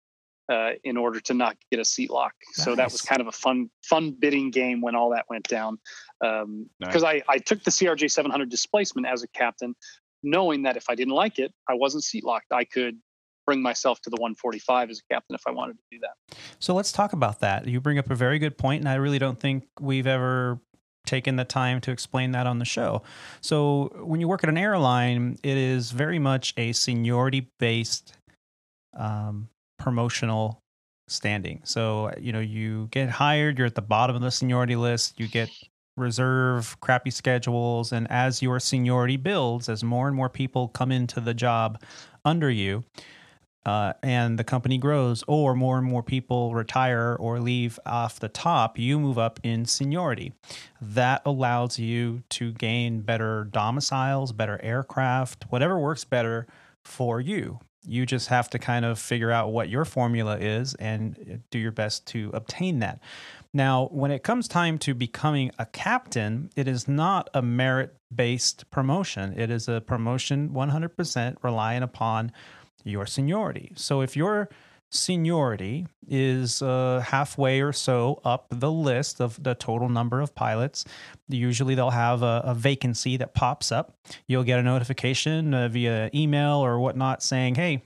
Uh, in order to not get a seat lock, so that was kind of a fun, fun bidding game when all that went down. Um, Nice. because I, I took the CRJ 700 displacement as a captain, knowing that if I didn't like it, I wasn't seat locked. I could bring myself to the 145 as a captain if I wanted to do that. So let's talk about that. You bring up a very good point, and I really don't think we've ever taken the time to explain that on the show. So when you work at an airline, it is very much a seniority based um, promotional standing. So you know you get hired, you're at the bottom of the seniority list, you get reserve crappy schedules and as your seniority builds as more and more people come into the job under you uh, and the company grows, or more and more people retire or leave off the top, you move up in seniority. That allows you to gain better domiciles, better aircraft, whatever works better for you. You just have to kind of figure out what your formula is and do your best to obtain that. Now, when it comes time to becoming a captain, it is not a merit based promotion. It is a promotion 100% relying upon your seniority. So if your seniority is uh, halfway or so up the list of the total number of pilots. Usually they'll have a, a vacancy that pops up. You'll get a notification uh, via email or whatnot saying, hey,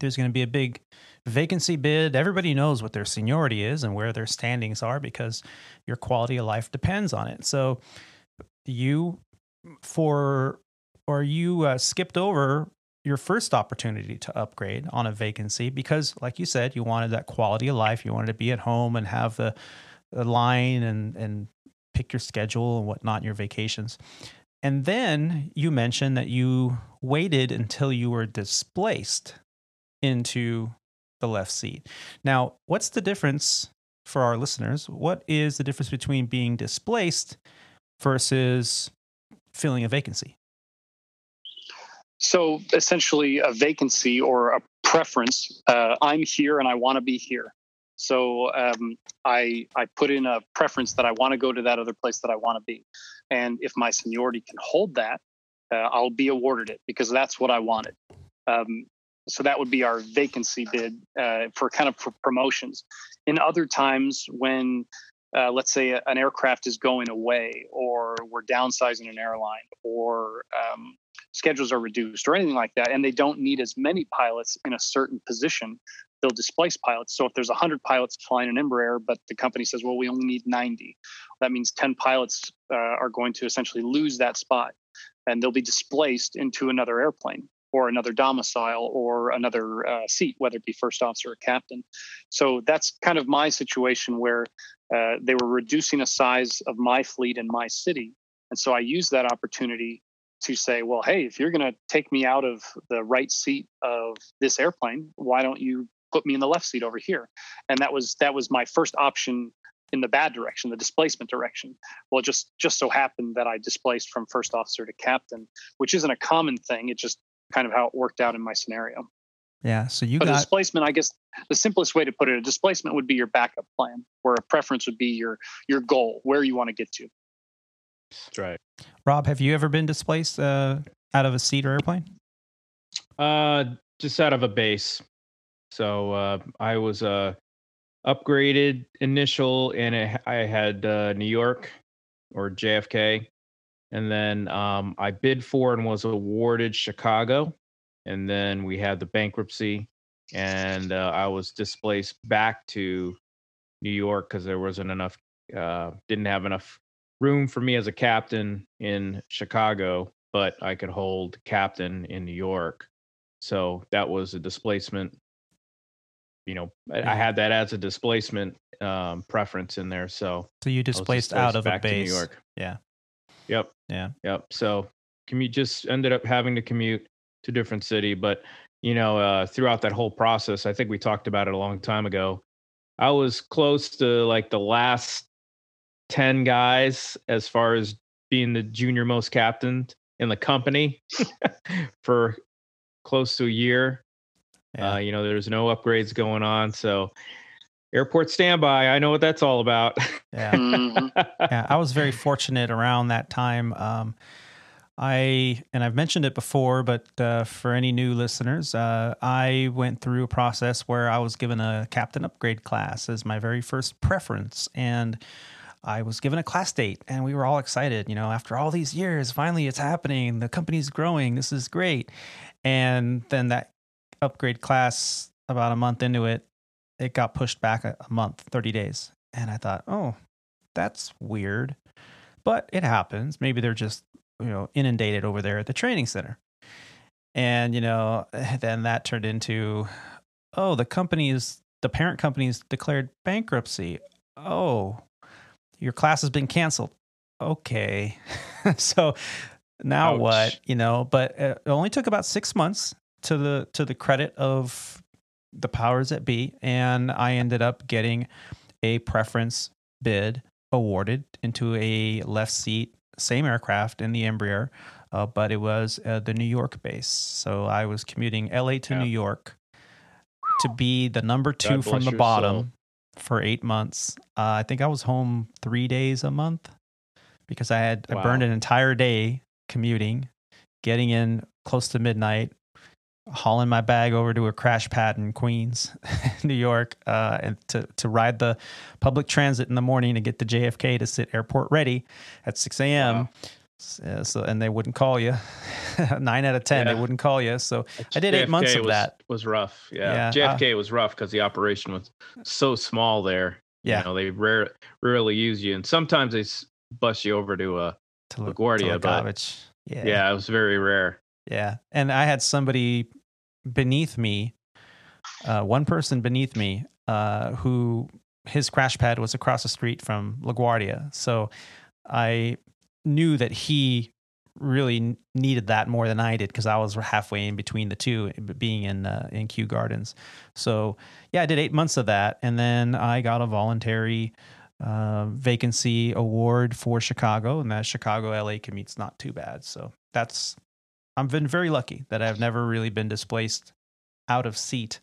there's going to be a big vacancy bid. Everybody knows what their seniority is and where their standings are because your quality of life depends on it. So you for or you uh, skipped over your first opportunity to upgrade on a vacancy because like you said you wanted that quality of life. You wanted to be at home and have the, the line and and pick your schedule and whatnot your vacations. And then you mentioned that you waited until you were displaced into the left seat. Now what's the difference for our listeners? What is the difference between being displaced versus filling a vacancy so essentially, a vacancy or a preference. Uh, I'm here and I want to be here. So um, I I put in a preference that I want to go to that other place that I want to be, and if my seniority can hold that, uh, I'll be awarded it because that's what I wanted. Um, so that would be our vacancy bid uh, for kind of for promotions. In other times when uh, let's say an aircraft is going away or we're downsizing an airline or um, schedules are reduced or anything like that, and they don't need as many pilots in a certain position, they'll displace pilots. So if there's 100 pilots flying in an Embraer, but the company says, well, we only need 90, that means 10 pilots uh, are going to essentially lose that spot and they'll be displaced into another airplane or another domicile or another uh, seat, whether it be first officer or captain. So that's kind of my situation where uh, they were reducing a size of my fleet in my city. And so I used that opportunity to say, well, hey, if you're going to take me out of the right seat of this airplane, why don't you put me in the left seat over here? And that was that was my first option in the bad direction, the displacement direction. Well, it just just so happened that I displaced from first officer to captain, which isn't a common thing. It just kind of how it worked out in my scenario. Yeah. So you but got displacement. I guess the simplest way to put it, a displacement would be your backup plan, where a preference would be your your goal, where you want to get to. That's right. Rob, have you ever been displaced uh, out of a seat or airplane? Uh, just out of a base. So uh, I was uh, upgraded initial, and I had uh, New York or JFK, and then um, I bid for and was awarded Chicago, and then we had the bankruptcy, and uh, I was displaced back to New York because there wasn't enough, uh, didn't have enough room for me as a captain in Chicago, but I could hold captain in New York. So that was a displacement. You know, I, had that as a displacement um, preference in there. So, so you displaced, displaced out of a base. New York. Yeah. Yep. Yeah. Yep. So commute just ended up having to commute to different city, but you know, uh, throughout that whole process, I think we talked about it a long time ago. I was close to like the last 10 guys as far as being the junior most captain in the company for close to a year. Yeah. Uh, you know, there's no upgrades going on. So, airport standby, I know what that's all about. yeah. Mm-hmm. yeah. I was very fortunate around that time. Um, I, and I've mentioned it before, but uh, for any new listeners, uh, I went through a process where I was given a captain upgrade class as my very first preference. And I was given a class date and we were all excited. You know, after all these years, finally it's happening. The company's growing. This is great. And then that upgrade class, about a month into it, it got pushed back a, a month, 30 days. And I thought, oh, that's weird. But it happens. Maybe they're just, you know, inundated over there at the training center. And, you know, then that turned into, oh, the company is, the parent company's declared bankruptcy. Oh, your class has been canceled. Okay. so now Ouch. what? You know, but it only took about six months to the to the credit of the powers that be, and I ended up getting a preference bid awarded into a left seat, same aircraft in the Embraer, uh, but it was uh, the New York base. So I was commuting LA to Yeah. New York to be the number two God from the bottom soul. For eight months. Uh, I think I was home three days a month because I had I burned an entire day commuting, getting in close to midnight, hauling my bag over to a crash pad in Queens, New York, uh, and to to ride the public transit in the morning to get to JFK to sit airport ready at 6 a.m. Wow. Uh, So and they wouldn't call you. Nine out of ten, Yeah. they wouldn't call you. So I did eight months JFK of was, that. Was rough. Yeah. Yeah, uh, JFK was rough because the operation was so small there. Yeah. You know, they rare, rarely use you. And sometimes they s- bus you over to uh to LaGuardia, but- Garbage. Yeah. yeah. it was very rare. Yeah. And I had somebody beneath me, uh, one person beneath me, uh, who his crash pad was across the street from LaGuardia. So I knew that he really needed that more than I did because I was halfway in between the two, being in uh, in Kew Gardens. So yeah, I did eight months of that, and then I got a voluntary uh, vacancy award for Chicago, and that Chicago LA commute's not too bad. So that's I've been very lucky that I've never really been displaced out of seat,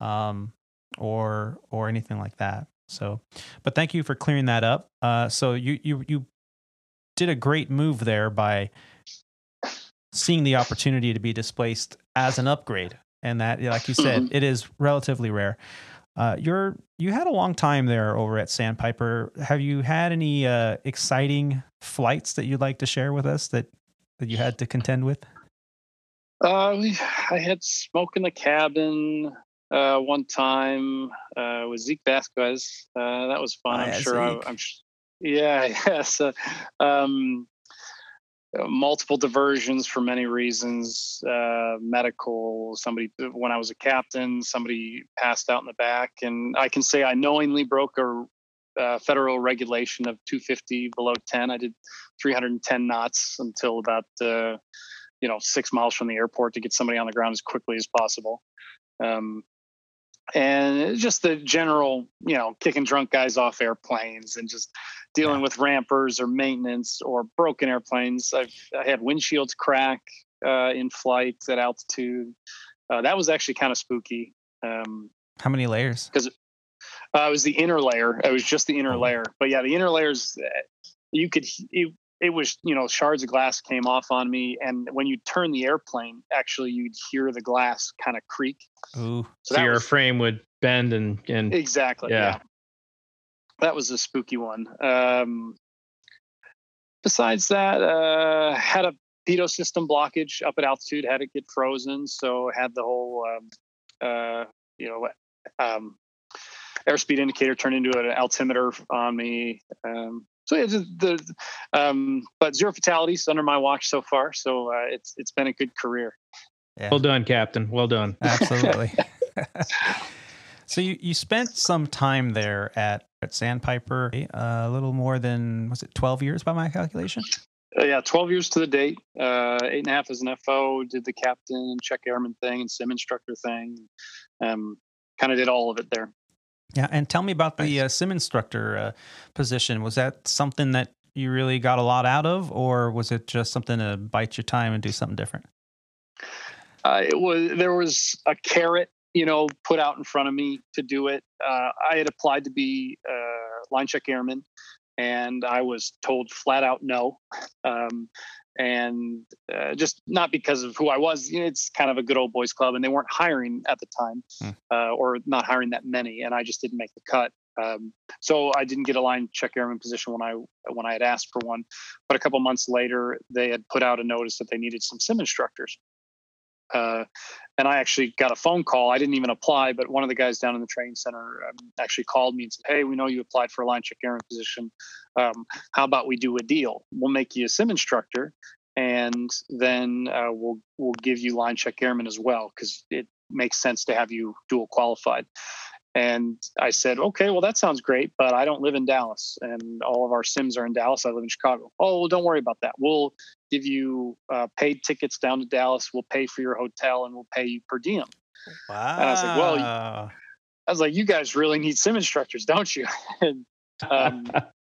um, or or anything like that. So, but thank you for clearing that up. Uh, so you you you did a great move there by seeing the opportunity to be displaced as an upgrade, and that, like you said, Mhm. it is relatively rare. Uh, you're you had a long time there over at Sandpiper. Have you had any uh, exciting flights that you'd like to share with us that that you had to contend with? Uh, we, I had smoke in the cabin uh, one time uh, with Zeke Vasquez. Uh, that was fun. Oh, I'm sure. I, Zeke. Yeah, yes. Uh, um, multiple diversions for many reasons. Uh, medical. Somebody when I was a captain, somebody passed out in the back, and I can say I knowingly broke a. Uh, federal regulation of 250 below 10. I did 310 knots until about uh, you know six miles from the airport to get somebody on the ground as quickly as possible um, and just the general you know kicking drunk guys off airplanes and just dealing with rampers or maintenance or broken airplanes i've i had windshields crack uh, in flight at altitude uh, that was actually kind of spooky um, How many layers? uh, it was the inner layer. It was just the inner Oh. layer. But yeah, the inner layers, uh, you could, it, it was, you know, shards of glass came off on me. And when you turn the airplane, actually, you'd hear the glass kind of creak. Ooh, So, that your was- frame would bend and and Exactly. Yeah. Yeah. That was a spooky one. Um, besides that, uh, had a pitot system blockage up at altitude, had it get frozen. So had the whole, um, uh, you know, um, airspeed indicator turned into an altimeter on me. So yeah, just the, um, but zero fatalities under my watch so far. So uh, it's it's been a good career. yeah, well done, Captain. Well done. absolutely. so you you spent some time there at at Sandpiper, uh, a little more than was it twelve years by my calculation? Uh, yeah, 12 years to the date. Uh, eight and a half as an FO, did the captain, check airman thing, and sim instructor thing. Um, kind of did all of it there. Yeah, and tell me about the uh, sim instructor uh, position. Was that something that you really got a lot out of, or was it just something to bite your time and do something different? Uh, it was there was a carrot, you know, put out in front of me to do it. Uh, I had applied to be uh, line check airman, and I was told flat out no. Um, and uh, just not because of who I was. You know, it's kind of a good old boys club, and they weren't hiring at the time, Hmm. uh, or not hiring that many, and I just didn't make the cut. Um, so I didn't get a line check airman position when I when I had asked for one. But a couple months later, they had put out a notice that they needed some sim instructors. Uh, and I actually got a phone call. I didn't even apply, but one of the guys down in the training center um, actually called me and said, "Hey, we know you applied for a line check airman position. Um, how about we do a deal? We'll make you a sim instructor, and then uh, we'll we'll give you line check airman as well because it makes sense to have you dual qualified." And I said, okay, well, that sounds great, but I don't live in Dallas and all of our sims are in Dallas. I live in Chicago. Oh, well, don't worry about that. We'll give you uh, paid tickets down to Dallas. We'll pay for your hotel and we'll pay you per diem. Wow. And I was like, well, I was like, you guys really need sim instructors, don't you? and, um,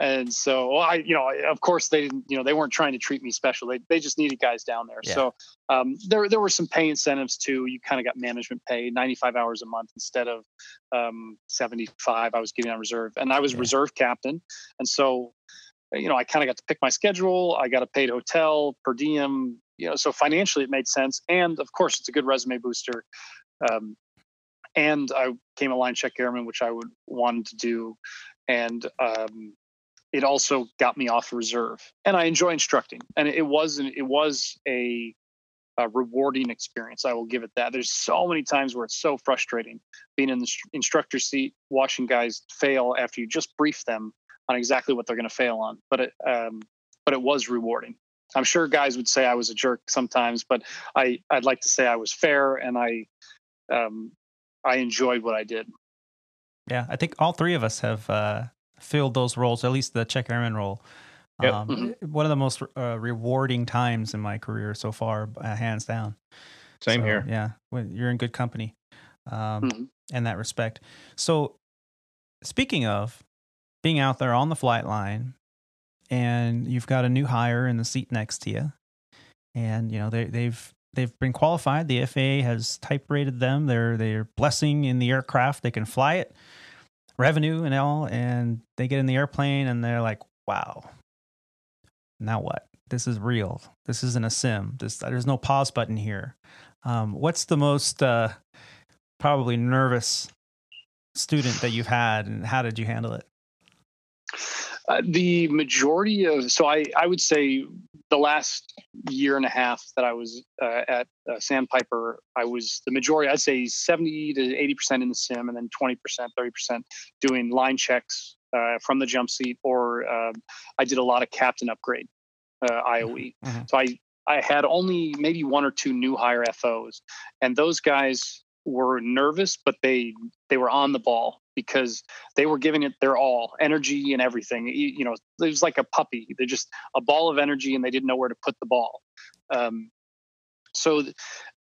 and so I, you know, of course they didn't, you know, they weren't trying to treat me special. They, they just needed guys down there. Yeah. So um, there, there were some pay incentives too. You kind of got management pay, 95 hours a month instead of um, 75. I was getting on reserve and I was Yeah. reserve captain. And so, you know, I kind of got to pick my schedule. I got a paid hotel per diem, you know, so financially it made sense. And of course it's a good resume booster. Um, and I came a line check airman, which I would wanted to do. And um, it also got me off reserve and i enjoy instructing and it wasn't it was a, a rewarding experience i will give it that. There's so many times where it's so frustrating being in the instructor seat watching guys fail after you just brief them on exactly what they're going to fail on but it um, but it was rewarding. I'm sure guys would say i was a jerk sometimes but i i'd like to say i was fair and i um, i enjoyed what i did. Yeah, I think all three of us have uh, filled those roles, at least the check airman role. Yep. Um, Mhm. One of the most uh, rewarding times in my career so far, uh, hands down. Same So, here. Yeah, well, you're in good company um, Mhm. in that respect. So, speaking of being out there on the flight line, and you've got a new hire in the seat next to you, and you know they, they've they've been qualified. The FAA has type rated them. They're they're blessing in the aircraft. They can fly it, revenue and all, and they get in the airplane and they're like, wow. Now what? This is real. This isn't a sim. This there's no pause button here. Um, what's the most uh, probably nervous student that you've had, and how did you handle it? Uh, the majority of so I I would say the last year and a half that I was uh, at uh, Sandpiper, I was the majority. I'd say seventy to eighty percent in the sim, and then twenty percent, thirty percent doing line checks uh, from the jump seat, or um, I did a lot of captain upgrade uh, IOE. Mhm. So I I had only maybe one or two new hire FOs, and those guys were nervous, but they they were on the ball because they were giving it their all, energy and everything. You, you know, it was like a puppy. They're just a ball of energy, and they didn't know where to put the ball. Um, so th-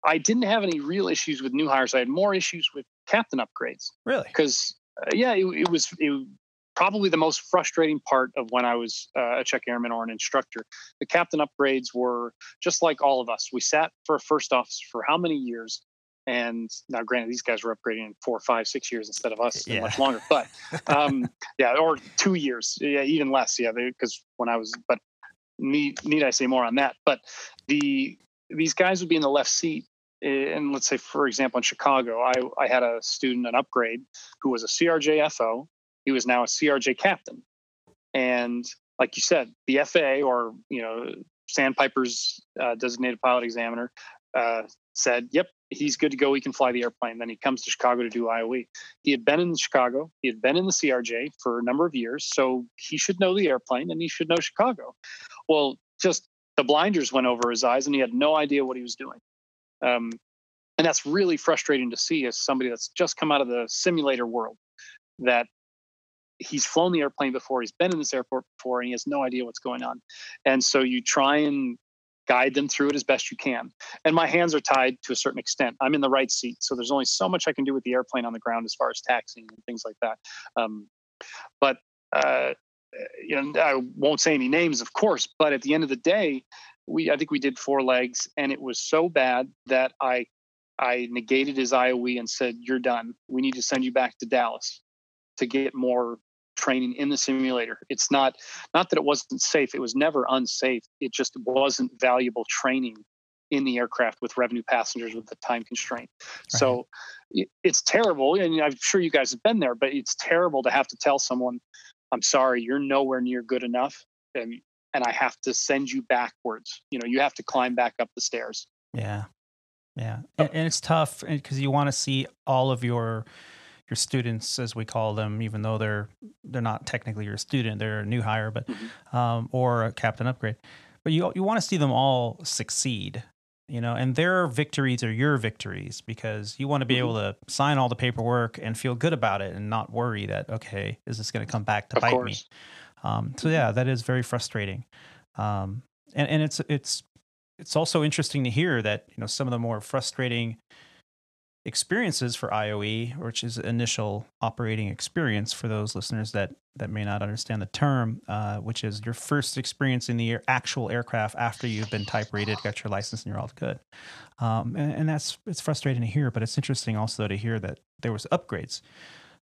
I didn't have any real issues with new hires. I had more issues with captain upgrades Really? because uh, yeah, it, it was it, probably the most frustrating part of when I was uh, a check airman or an instructor. The captain upgrades were just like all of us. We sat for a first officer for how many years? And now, granted, these guys were upgrading in four, five, six years instead of us Yeah. much longer. But um, yeah, or two years, yeah, even less. Yeah, because when I was, but need need I say more on that? But the these guys would be in the left seat eh, and let's say for example in chicago i, I had a student an upgrade who was a crj fo he was now a crj captain and like you said the fa or you know sandpiper's uh, designated pilot examiner uh, said yep he's good to go. He can fly the airplane. Then he comes to chicago to do ioe he had been in chicago. He had been in the crj for a number of years so he should know the airplane and he should know chicago. Well just the blinders went over his eyes and he had no idea what he was doing. Um, and that's really frustrating to see as somebody that's just come out of the simulator world that he's flown the airplane before, he's been in this airport before, and he has no idea what's going on. And so you try and guide them through it as best you can. And my hands are tied to a certain extent. I'm in the right seat, so there's only so much I can do with the airplane on the ground as far as taxiing and things like that. Um, but uh, you know, I won't say any names, of course, but at the end of the day, we I think we did four legs, and it was so bad that I I negated his IOE and said, "You're done. We need to send you back to Dallas to get more training in the simulator. It's not not that it wasn't safe. It was never unsafe. It just wasn't valuable training in the aircraft with revenue passengers with the time constraint. So it's terrible, and I'm sure you guys have been there, but it's terrible to have to tell someone, "I'm sorry, you're nowhere near good enough." And and I have to send you backwards. You know, you have to climb back up the stairs. Yeah, yeah, oh. and, and it's tough because you want to see all of your your students, as we call them, even though they're they're not technically your student, they're a new hire, but Mhm. um, or a captain upgrade. But you you want to see them all succeed, you know, and their victories are your victories because you want to be Mm-hmm. able to sign all the paperwork and feel good about it and not worry that okay, is this going to come back to Of bite me? Um, so yeah, that is very frustrating. Um, and and it's it's it's also interesting to hear that you know some of the more frustrating experiences for IOE, which is initial operating experience for those listeners that that may not understand the term, uh, which is your first experience in the actual aircraft after you've been type rated, got your license, and you're all good. Um, and, and that's it's frustrating to hear, but it's interesting also to hear that there was upgrades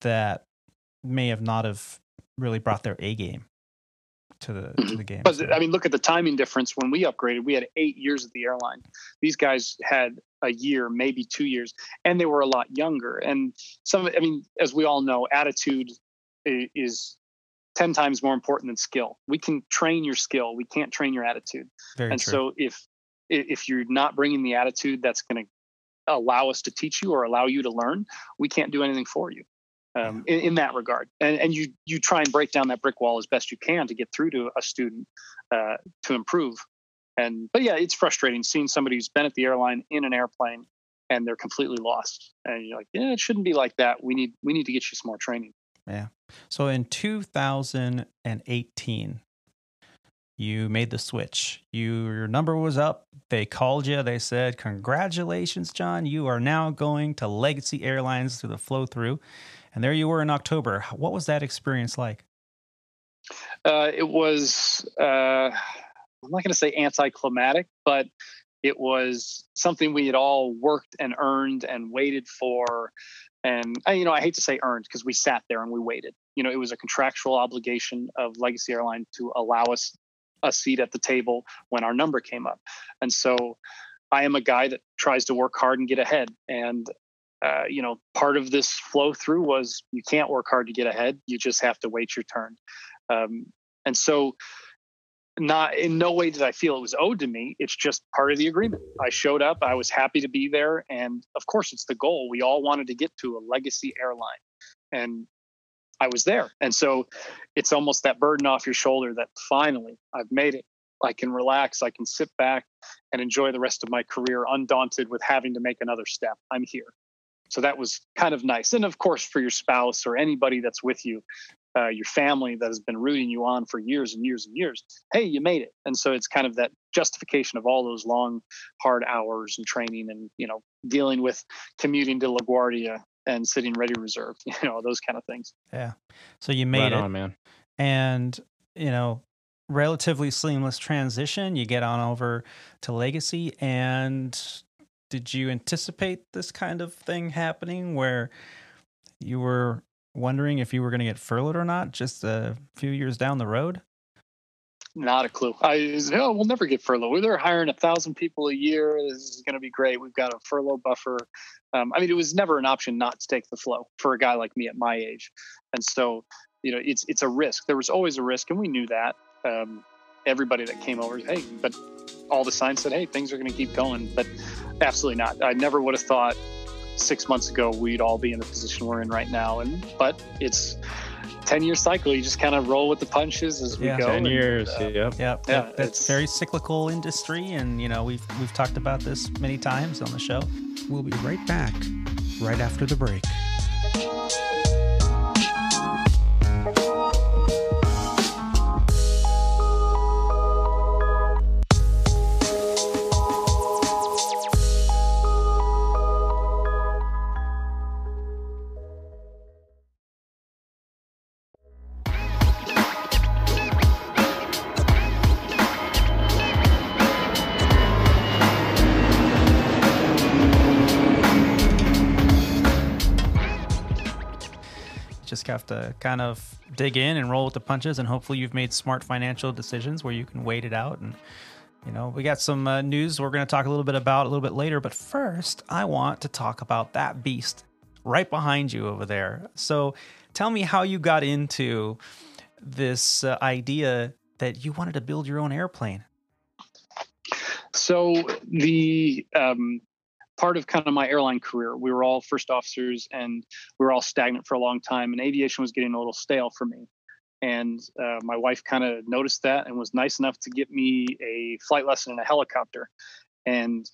that may have not have really brought their A game to the to mm-hmm. the game. But So- I mean, look at the timing difference. When we upgraded, we had eight years at the airline. These guys had a year, maybe two years, and they were a lot younger. And some, I mean, as we all know, attitude is ten times more important than skill. We can train your skill, we can't train your attitude. very and true. so if if you're not bringing the attitude that's going to allow us to teach you or allow you to learn, we can't do anything for you. Um, in, in that regard, and and you you try and break down that brick wall as best you can to get through to a student uh, to improve. And but yeah, it's frustrating seeing somebody who's been at the airline in an airplane and they're completely lost, and you're like, yeah, it shouldn't be like that. We need we need to get you some more training. Yeah. So in 2018, you made the switch. You your number was up. They called you. They said, "Congratulations, John! You are now going to Legacy Airlines through the flow through." And there you were in October. What was that experience like? Uh, it was uh, I'm not going to say anticlimactic, but it was something we had all worked and earned and waited for. And you know, I hate to say earned because we sat there and we waited. You know, it was a contractual obligation of Legacy Airline to allow us a seat at the table when our number came up. And so I am a guy that tries to work hard and get ahead. And uh, you know, part of this flow through was you can't work hard to get ahead. You just have to wait your turn. Um, and so, not in no way did I feel it was owed to me. It's just part of the agreement. I showed up. I was happy to be there, and of course, it's the goal. We all wanted to get to a legacy airline, and I was there. And so, it's almost that burden off your shoulder that finally I've made it. I can relax. I can sit back and enjoy the rest of my career, undaunted with having to make another step. I'm here. So that was kind of nice. And of course, for your spouse or anybody that's with you, uh, your family that has been rooting you on for years and years and years, hey, you made it. And so it's kind of that justification of all those long, hard hours and training and, you know, dealing with commuting to LaGuardia and sitting ready reserve, you know, those kind of things. Yeah. So you made right it, on, man. and you know, relatively seamless transition. You get on over to Legacy, and did you anticipate this kind of thing happening where you were wondering if you were going to get furloughed or not just a few years down the road? Not a clue. I oh, we'll never get furloughed. They're hiring a thousand people a year. This is going to be great. We've got a furlough buffer. Um, I mean, it was never an option not to take the flow for a guy like me at my age. And so, you know, it's it's a risk. There was always a risk, and we knew that. Um, everybody that came over, hey, but all the signs said, hey, things are going to keep going. But absolutely not. I never would have thought six months ago we'd all be in the position we're in right now. And but it's. 10 year cycle you just kind of roll with the punches as we Yeah. go 10 and, years. uh, yep. Yep. Yeah, that's it's- very cyclical industry, and you know we've we've talked about this many times on the show. We'll be right back, right after the break. Have to kind of dig in and roll with the punches and hopefully you've made smart financial decisions where you can wait it out. And you know we got some uh, news we're going to talk a little bit about a little bit later but first i want to talk about that beast right behind you over there. So tell me how you got into this uh, idea that you wanted to build your own airplane. So the um, part of kind of my airline career, we were all first officers and we were all stagnant for a long time, and aviation was getting a little stale for me. And uh, my wife kind of noticed that and was nice enough to get me a flight lesson in a helicopter. and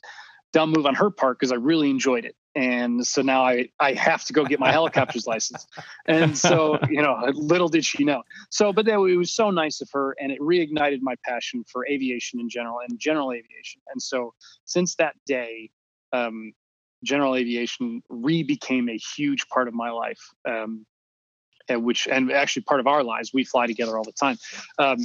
dumb move on her part because I really enjoyed it. And so now I, I have to go get my helicopter's license. And so, you know, little did she know. So, but that it was so nice of her and it reignited my passion for aviation in general and general aviation. And so since that day, um, general aviation re became a huge part of my life. Um, which and actually part of our lives. We fly together all the time. Um,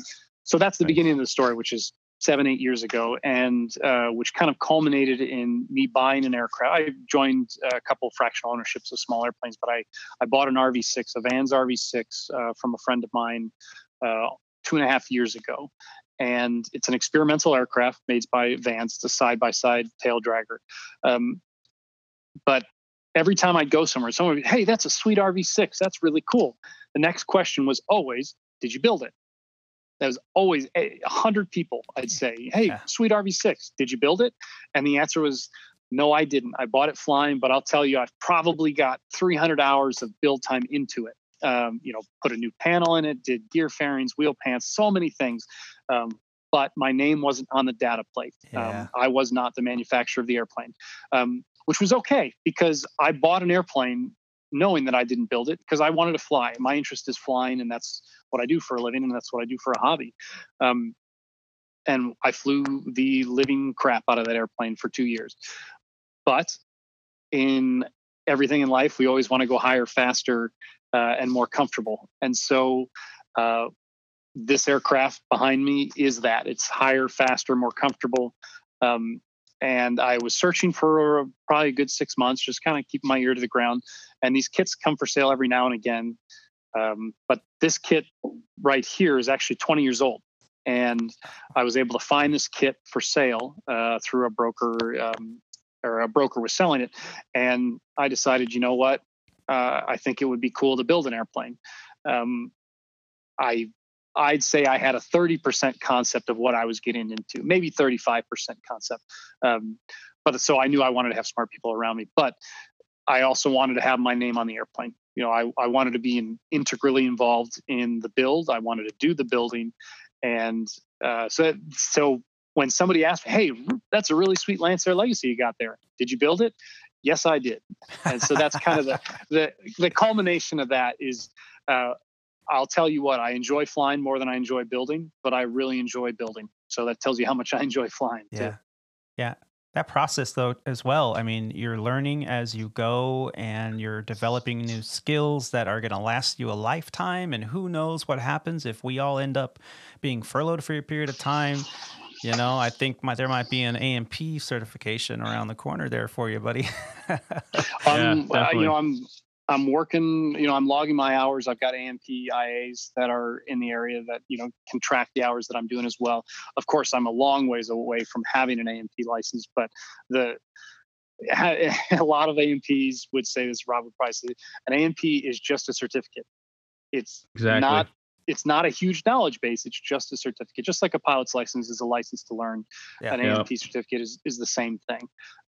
so that's the beginning of the story which is seven eight years ago and uh, which kind of culminated in me buying an aircraft. I joined a couple of fractional ownerships of small airplanes but i i bought an rv6 a vans rv6 uh, from a friend of mine uh, two and a half years ago and it's an experimental aircraft made by Van's, it's a side-by-side tail dragger um, but every time I'd go somewhere, someone would be, hey, that's a sweet RV6. That's really cool. The next question was always, did you build it? That was always a hundred people. I'd say, hey, yeah. sweet RV6, did you build it? And the answer was, no, I didn't. I bought it flying, but I'll tell you, I've probably got 300 hours of build time into it. Um, you know, put a new panel in it, did gear fairings, wheel pants, so many things. Um, but my name wasn't on the data plate. Yeah. Um, I was not the manufacturer of the airplane. Um, which was okay because I bought an airplane knowing that I didn't build it because I wanted to fly. My interest is flying, and that's what I do for a living, and that's what I do for a hobby. Um, and I flew the living crap out of that airplane for two years. But in everything in life, we always want to go higher, faster, uh, and more comfortable. And so, uh, this aircraft behind me is that it's higher, faster, more comfortable. Um, and I was searching for probably a good six months, just kind of keeping my ear to the ground. And these kits come for sale every now and again. Um, but this kit right here is actually 20 years old. And I was able to find this kit for sale uh, through a broker, um, or a broker was selling it. And I decided, you know what? Uh, I think it would be cool to build an airplane. Um, I I'd say I had a 30% concept of what I was getting into, maybe 35% concept. Um, but so I knew I wanted to have smart people around me, but I also wanted to have my name on the airplane. You know, I, I wanted to be in, integrally involved in the build. I wanted to do the building. And uh, so, so when somebody asked, Hey, that's a really sweet Lancair Legacy you got there. Did you build it? Yes, I did. And so that's kind of the, the, the culmination of that is, uh, I'll tell you what, I enjoy flying more than I enjoy building, but I really enjoy building. So that tells you how much I enjoy flying. Yeah. Too. Yeah. That process, though, as well. I mean, you're learning as you go and you're developing new skills that are going to last you a lifetime. And who knows what happens if we all end up being furloughed for a period of time. You know, I think my, there might be an A&P certification around the corner there for you, buddy. um, yeah, you know, I'm I'm working, you know, I'm logging my hours. I've got A&P IAs that are in the area that, you know, can track the hours that I'm doing as well. Of course, I'm a long ways away from having an A&P license, but the a lot of A&Ps would say this, Robert Price, an A&P is just a certificate. It's exactly. not it's not a huge knowledge base. It's just a certificate, just like a pilot's license is a license to learn. Yeah, an yeah. Certificate is, is the same thing.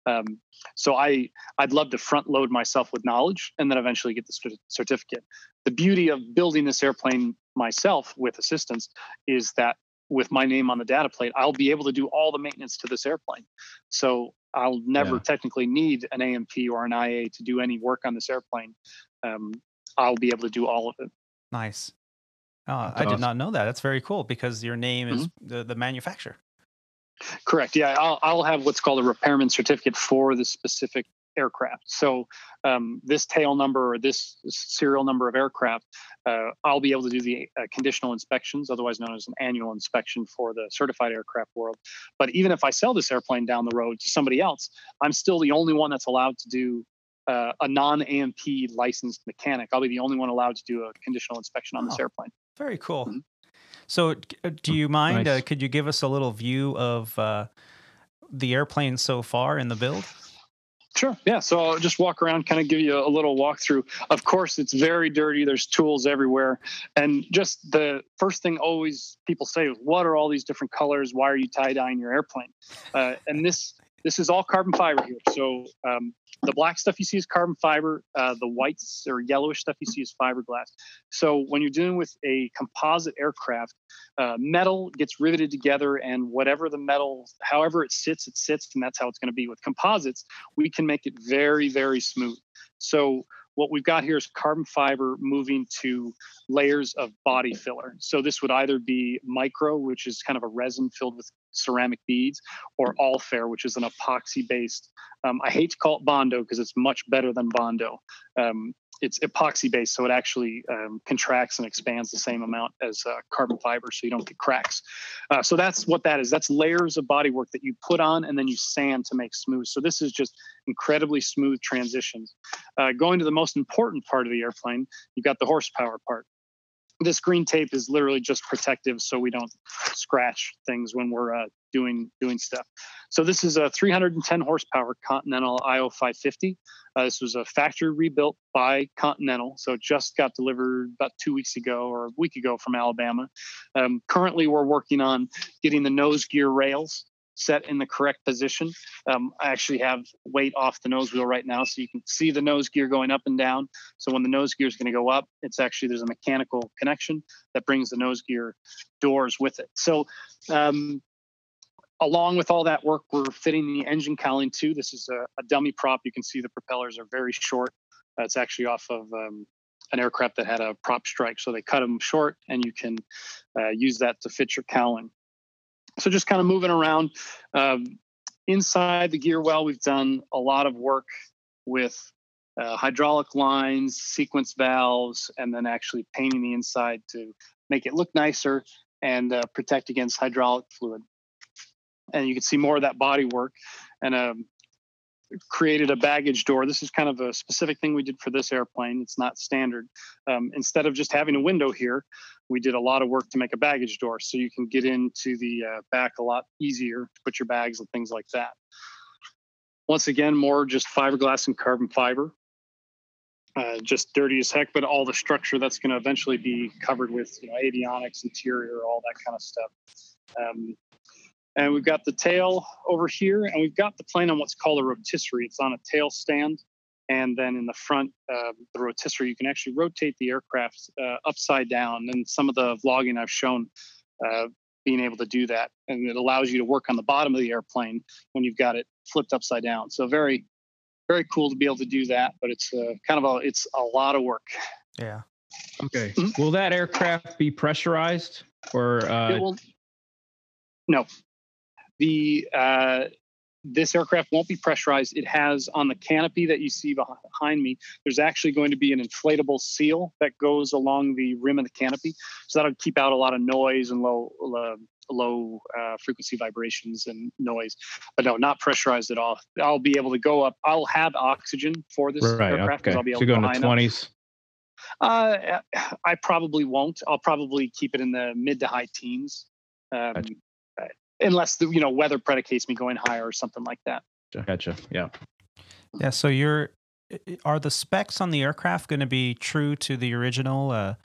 Um, so I I'd love to front load myself with knowledge and then eventually get the certificate. The beauty of building this airplane myself with assistance is that with my name on the data plate, I'll be able to do all the maintenance to this airplane. So I'll never yeah. technically need an A&P or an IA to do any work on this airplane. Um, I'll be able to do all of it. Nice. Oh, I awesome. did not know that. That's very cool because your name is mm-hmm. the, the manufacturer. Correct. Yeah, I'll, I'll have what's called a repairman certificate for the specific aircraft. So um, this tail number or this serial number of aircraft, uh, I'll be able to do the uh, conditional inspections, otherwise known as an annual inspection for the certified aircraft world. But even if I sell this airplane down the road to somebody else, I'm still the only one that's allowed to do uh, a non A&P licensed mechanic. I'll be the only one allowed to do a conditional inspection on this airplane. Very cool. Mm-hmm. So, uh, do you mind? Uh, nice. Uh, could you give us a little view of uh, the airplane so far in the build? Sure. Yeah. So I'll just walk around, kind of give you a little walkthrough. Of course, it's very dirty. There's tools everywhere. And just the first thing always people say is, what are all these different colors? Why are you tie dyeing your airplane? Uh, and this this is all carbon fiber here. So um, the black stuff you see is carbon fiber. Uh, the whites or yellowish stuff you see is fiberglass. So when you're dealing with a composite aircraft, uh, metal gets riveted together, and whatever the metal, however it sits, it sits, and that's how it's going to be. With composites, we can make it very, very smooth. So what we've got here is carbon fiber moving to layers of body filler. So this would either be micro, which is kind of a resin filled with ceramic beads, or Awlfair, which is an epoxy based. Um, I hate to call it Bondo because it's much better than Bondo. Um, it's epoxy based, so it actually um, contracts and expands the same amount as uh, carbon fiber, so you don't get cracks. Uh, so that's what that is. That's layers of bodywork that you put on and then you sand to make smooth. So this is just incredibly smooth transitions. Uh, going to the most important part of the airplane, you've got the horsepower part this green tape is literally just protective so we don't scratch things when we're uh, doing doing stuff. So this is a 310 horsepower continental io 550 uh, this was a factory rebuilt by continental so it just got delivered about two weeks ago or a week ago from alabama. Um, currently we're working on getting the nose gear rails set in the correct position. Um, I actually have weight off the nose wheel right now, so you can see the nose gear going up and down. So when the nose gear is going to go up, it's actually there's a mechanical connection that brings the nose gear doors with it. So um, along with all that work, we're fitting the engine cowling too. This is a, a dummy prop. You can see the propellers are very short. Uh, it's actually off of um, an aircraft that had a prop strike, so they cut them short, and you can uh, use that to fit your cowling. So just kind of moving around. Um, inside the gear well, we've done a lot of work with uh, hydraulic lines, sequence valves, and then actually painting the inside to make it look nicer and uh, protect against hydraulic fluid. And you can see more of that body work. And um, created a baggage door. This is kind of a specific thing we did for this airplane. It's not standard. Um, instead of just having a window here, we did a lot of work to make a baggage door so you can get into the uh, back a lot easier to put your bags and things like that. Once again, more just fiberglass and carbon fiber. Uh, just dirty as heck, but all the structure that's going to eventually be covered with you know avionics, interior, all that kind of stuff. Um, and we've got the tail over here, and we've got the plane on what's called a rotisserie. It's on a tail stand. And then in the front, uh, the rotisserie, you can actually rotate the aircraft uh, upside down. And some of the vlogging I've shown uh, being able to do that. And it allows you to work on the bottom of the airplane when you've got it flipped upside down. So very, very cool to be able to do that. But it's uh, kind of a, it's a lot of work. Yeah. Okay. Mm-hmm. Will that aircraft be pressurized or? Uh... Will, no, the uh, this aircraft won't be pressurized. It has on the canopy that you see behind me, there's actually going to be an inflatable seal that goes along the rim of the canopy. So that'll keep out a lot of noise and low, low, low uh, frequency vibrations and noise. But no, not pressurized at all. I'll be able to go up. I'll have oxygen for this right, aircraft. Okay. I'll be able so to go in the 20s. Uh, I probably won't. I'll probably keep it in the mid to high teens. Um, gotcha unless the you know weather predicates me going higher or something like that. Gotcha. Yeah. Yeah. So you're are the specs on the aircraft going to be true to the original uh,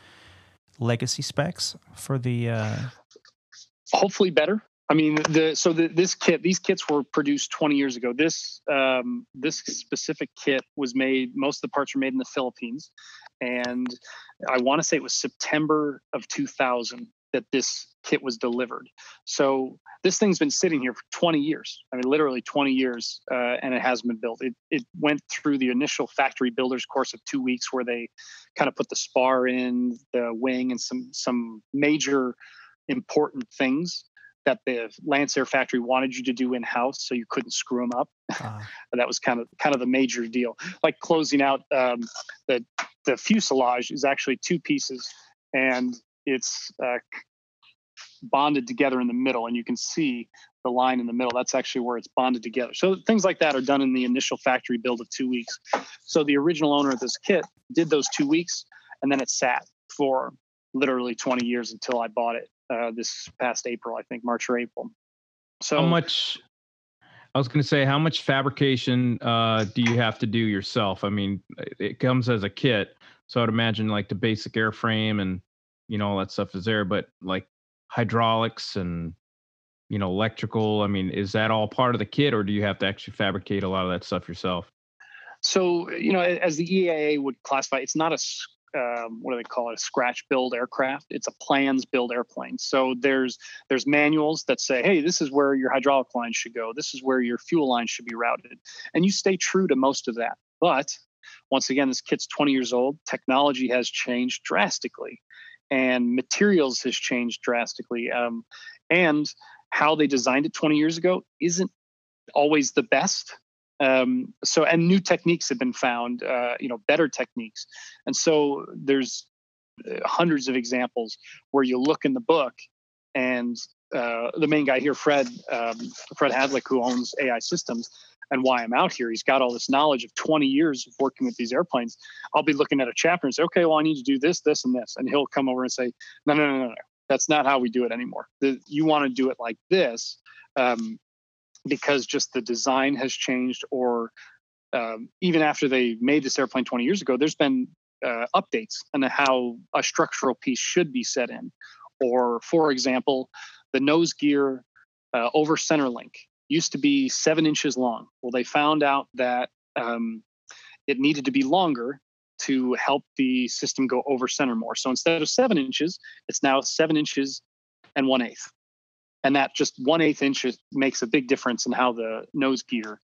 legacy specs for the? Uh... Hopefully better. I mean, the so the, this kit, these kits were produced 20 years ago. This um, this specific kit was made. Most of the parts were made in the Philippines, and I want to say it was September of 2000 that this kit was delivered. So this thing's been sitting here for 20 years. I mean, literally 20 years, uh, and it hasn't been built. It, it went through the initial factory builders course of two weeks, where they kind of put the spar in, the wing, and some some major important things that the Lancair factory wanted you to do in house, so you couldn't screw them up. Uh. that was kind of kind of the major deal. Like closing out um, the the fuselage is actually two pieces, and it's uh, bonded together in the middle, and you can see the line in the middle. That's actually where it's bonded together. So things like that are done in the initial factory build of two weeks. So the original owner of this kit did those two weeks, and then it sat for literally 20 years until I bought it uh, this past April, I think March or April. So how much? I was going to say, how much fabrication uh, do you have to do yourself? I mean, it comes as a kit, so I'd imagine like the basic airframe and you know all that stuff is there, but like hydraulics and you know, electrical. I mean, is that all part of the kit, or do you have to actually fabricate a lot of that stuff yourself? So, you know, as the EAA would classify, it's not a um, what do they call it? A scratch build aircraft. It's a plans build airplane. So there's there's manuals that say, hey, this is where your hydraulic line should go. This is where your fuel line should be routed, and you stay true to most of that. But once again, this kit's 20 years old. Technology has changed drastically, and materials has changed drastically. Um, and how they designed it 20 years ago isn't always the best um, so and new techniques have been found uh, you know better techniques and so there's uh, hundreds of examples where you look in the book and uh, the main guy here fred um, fred hadlick who owns ai systems and why i'm out here. He's got all this knowledge of 20 years of working with these airplanes. I'll be looking at a chapter and say okay well i need to do this this and this. And he'll come over and say no no no no, no. that's not how we do it anymore. The, you want to do it like this um, because just the design has changed or um, even after they made this airplane 20 years ago there's been uh, updates on how a structural piece should be set in. Or for example the nose gear uh, over center link used to be seven inches long. Well they found out that um, it needed to be longer to help the system go over center more. So instead of seven inches it's now seven inches and one eighth. And that just one eighth inch makes a big difference in how the nose gear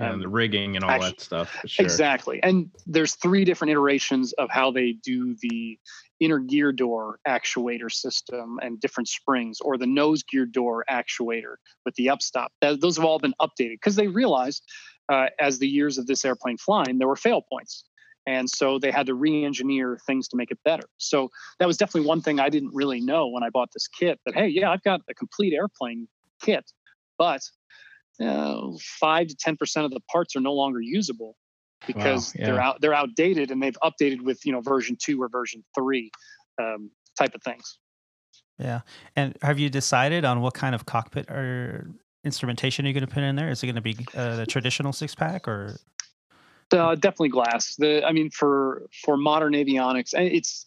um, and the rigging and all actually, that stuff. Sure. Exactly. And there's three different iterations of how they do the inner gear door actuator system and different springs, or the nose gear door actuator with the upstop. those have all been updated because they realized uh, as the years of this airplane flying, there were fail points. And so they had to re engineer things to make it better. So that was definitely one thing I didn't really know when I bought this kit that, hey, yeah, I've got a complete airplane kit, but uh, five to 10% of the parts are no longer usable because wow, yeah. they're out they're outdated and they've updated with you know version two or version three um, type of things yeah and have you decided on what kind of cockpit or instrumentation you're going to put in there is it going to be uh, the traditional six pack or uh, definitely glass. The I mean, for for modern avionics, it's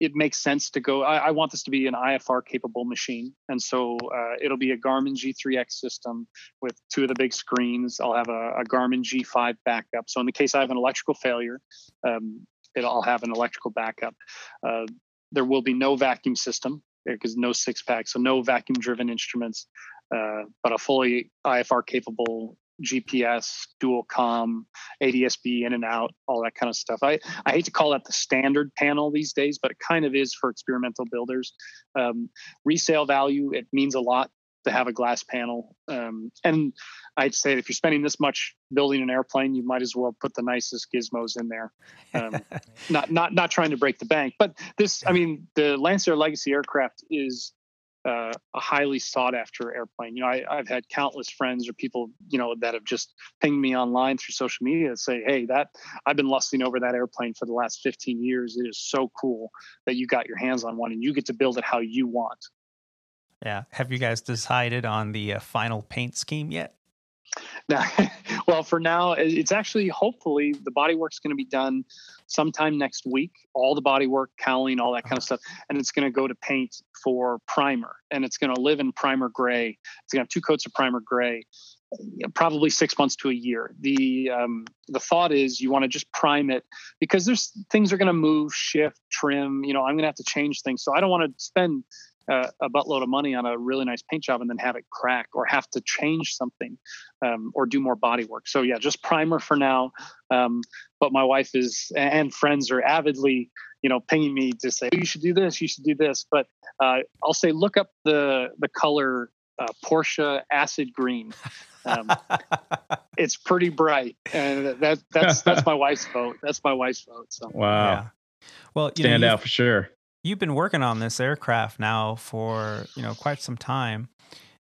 it makes sense to go. I, I want this to be an IFR capable machine, and so uh, it'll be a Garmin G3X system with two of the big screens. I'll have a, a Garmin G5 backup. So in the case I have an electrical failure, um, I'll have an electrical backup. Uh, there will be no vacuum system because no six pack, so no vacuum driven instruments, uh, but a fully IFR capable GPS, dual com, ADSB in and out, all that kind of stuff. I, I hate to call that the standard panel these days, but it kind of is for experimental builders. Um, resale value, it means a lot to have a glass panel. Um, and I'd say if you're spending this much building an airplane, you might as well put the nicest gizmos in there. Um, not not not trying to break the bank, but this, I mean, the Lancair Legacy aircraft is uh, a highly sought after airplane. You know, I, have had countless friends or people, you know, that have just pinged me online through social media and say, "Hey, that I've been lusting over that airplane for the last 15 years. It is so cool that you got your hands on one and you get to build it how you want." Yeah. Have you guys decided on the uh, final paint scheme yet? Now, well, for now, it's actually hopefully the body work's going to be done sometime next week. All the body work, cowling, all that kind of stuff, and it's going to go to paint for primer, and it's going to live in primer gray. It's going to have two coats of primer gray, probably six months to a year. The um, the thought is you want to just prime it because there's things are going to move, shift, trim. You know, I'm going to have to change things, so I don't want to spend uh, a buttload of money on a really nice paint job and then have it crack or have to change something um, or do more body work. So yeah, just primer for now. Um, but my wife is and friends are avidly, you know, pinging me to say oh, you should do this, you should do this. But uh, I'll say look up the the color uh, Porsche acid green. Um, it's pretty bright, and that that's that's my wife's vote. That's my wife's vote. So wow. Yeah. Well, stand know, out for sure you've been working on this aircraft now for you know quite some time.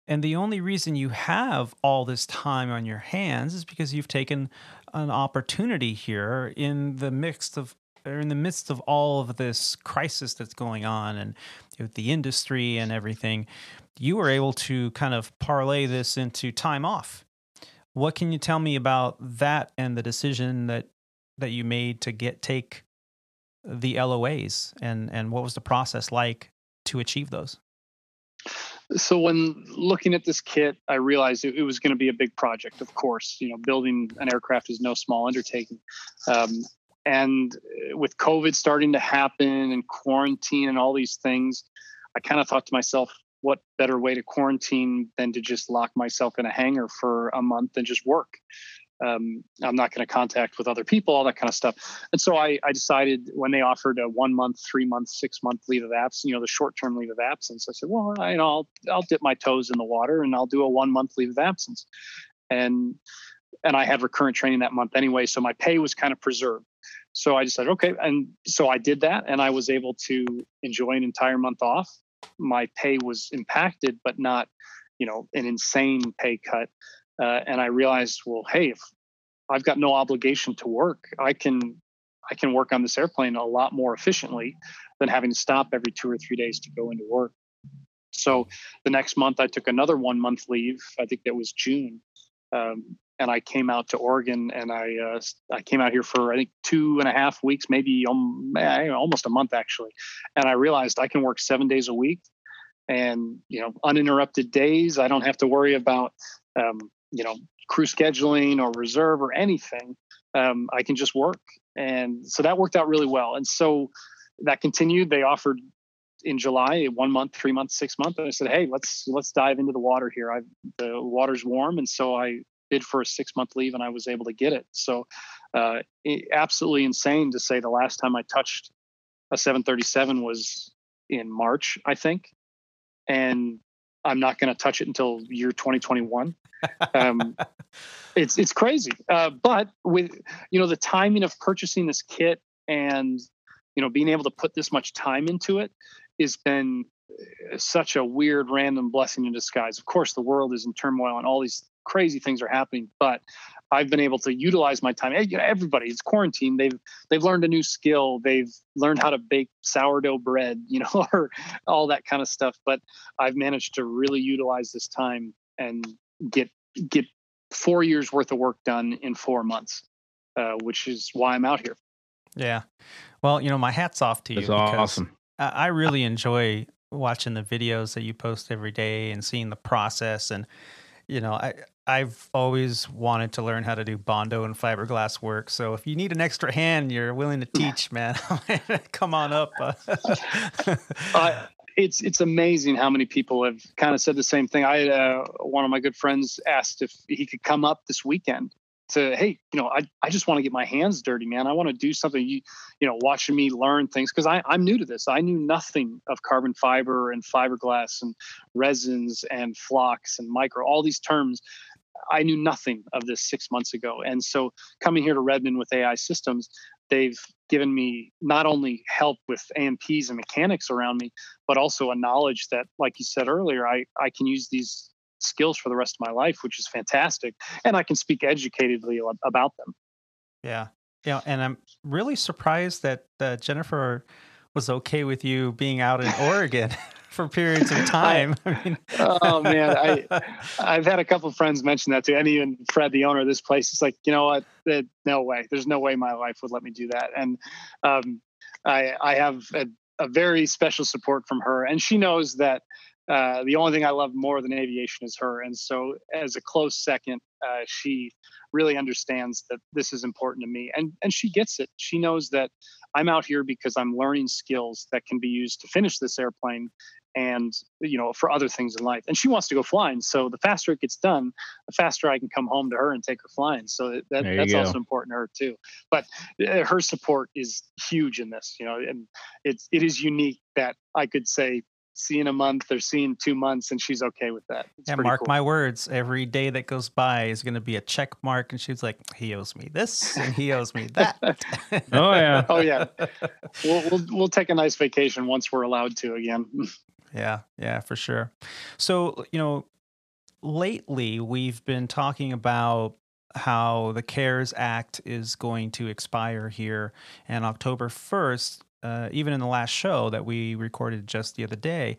And the only reason you have all this time on your hands is because you've taken an opportunity here in the midst of or in the midst of all of this crisis that's going on and with the industry and everything you were able to kind of parlay this into time off. What can you tell me about that and the decision that that you made to get take the LOAs and and what was the process like to achieve those? so when looking at this kit, I realized it, it was going to be a big project. Of course, you know, building an aircraft is no small undertaking. Um, and with COVID starting to happen and quarantine and all these things, I kind of thought to myself, what better way to quarantine than to just lock myself in a hangar for a month and just work? Um, I'm not going to contact with other people, all that kind of stuff. And so I, I decided when they offered a one month, three month, six month leave of absence, you know, the short term leave of absence, I said, well, I, you know, I'll, I'll dip my toes in the water and I'll do a one month leave of absence. And, and I had recurrent training that month anyway. So my pay was kind of preserved. So I decided, okay. And so I did that and I was able to enjoy an entire month off. My pay was impacted, but not, you know, an insane pay cut uh, and I realized, well, hey, I've got no obligation to work, I can I can work on this airplane a lot more efficiently than having to stop every two or three days to go into work. So the next month, I took another one month leave. I think that was June, um, and I came out to Oregon, and I uh, I came out here for I think two and a half weeks, maybe um, almost a month actually, and I realized I can work seven days a week, and you know uninterrupted days. I don't have to worry about um, you know crew scheduling or reserve or anything um, i can just work. And so that worked out really well. And so that continued. They offered in july one month three months six months. And i said hey let's let's dive into the water here. I the water's warm. And so i bid for a six month leave and i was able to get it. So uh, it, absolutely insane to say the last time i touched a 737 was in march i think. And i'm not going to touch it until year 2021 um, it's it's crazy. Uh, but with you know the timing of purchasing this kit and you know being able to put this much time into it has been uh, such a weird random blessing in disguise. Of course, the world is in turmoil and all these crazy things are happening, but I've been able to utilize my time. You know, everybody, it's quarantine. They've they've learned a new skill. They've learned how to bake sourdough bread, you know, or all that kind of stuff. But I've managed to really utilize this time and get get four years worth of work done in four months, uh, which is why I'm out here. Yeah. Well, you know, my hat's off to you. That's awesome. I really enjoy watching the videos that you post every day and seeing the process. And, you know, I, I've always wanted to learn how to do Bondo and fiberglass work. So if you need an extra hand, you're willing to teach, man. Come on up. uh, it's it's amazing how many people have kind of said the same thing. I uh, one of my good friends asked if he could come up this weekend to hey you know i, I just want to get my hands dirty man. I want to do something you you know watching me learn things. Because i'm new to this. I knew nothing of carbon fiber and fiberglass and resins and flox and micro all these terms. I knew nothing of this six months ago. And so coming here to redmond with ai systems they've given me not only help with A&Ps and mechanics around me, but also a knowledge that, like you said earlier, I, I can use these skills for the rest of my life, which is fantastic. And I can speak educatedly about them. Yeah. Yeah. And I'm really surprised that uh, Jennifer was okay with you being out in Oregon for periods of time. I, mean, oh man, I I've had a couple of friends mention that too, and even Fred, the owner of this place, is like, you know what? No way. There's no way my wife would let me do that. And um, I I have a, a very special support from her, and she knows that uh, the only thing I love more than aviation is her. And so, as a close second, uh, she really understands that this is important to me, and and she gets it. She knows that I'm out here because I'm learning skills that can be used to finish this airplane, and you know for other things in life. And she wants to go flying. So the faster it gets done, the faster I can come home to her and take her flying. So that, that's go. also important to her too. But uh, her support is huge in this. You know, and it's it is unique that I could say see in a month or see in two months and she's okay with that. It's yeah, mark cool. my words. Every day that goes by is going to be a check mark. And she's like, he owes me this and he owes me that. oh yeah. Oh yeah. We'll, we'll, we'll take a nice vacation once we're allowed to again. yeah. Yeah, for sure. So, you know, lately we've been talking about how the CARES Act is going to expire here and October 1st uh, even in the last show that we recorded just the other day,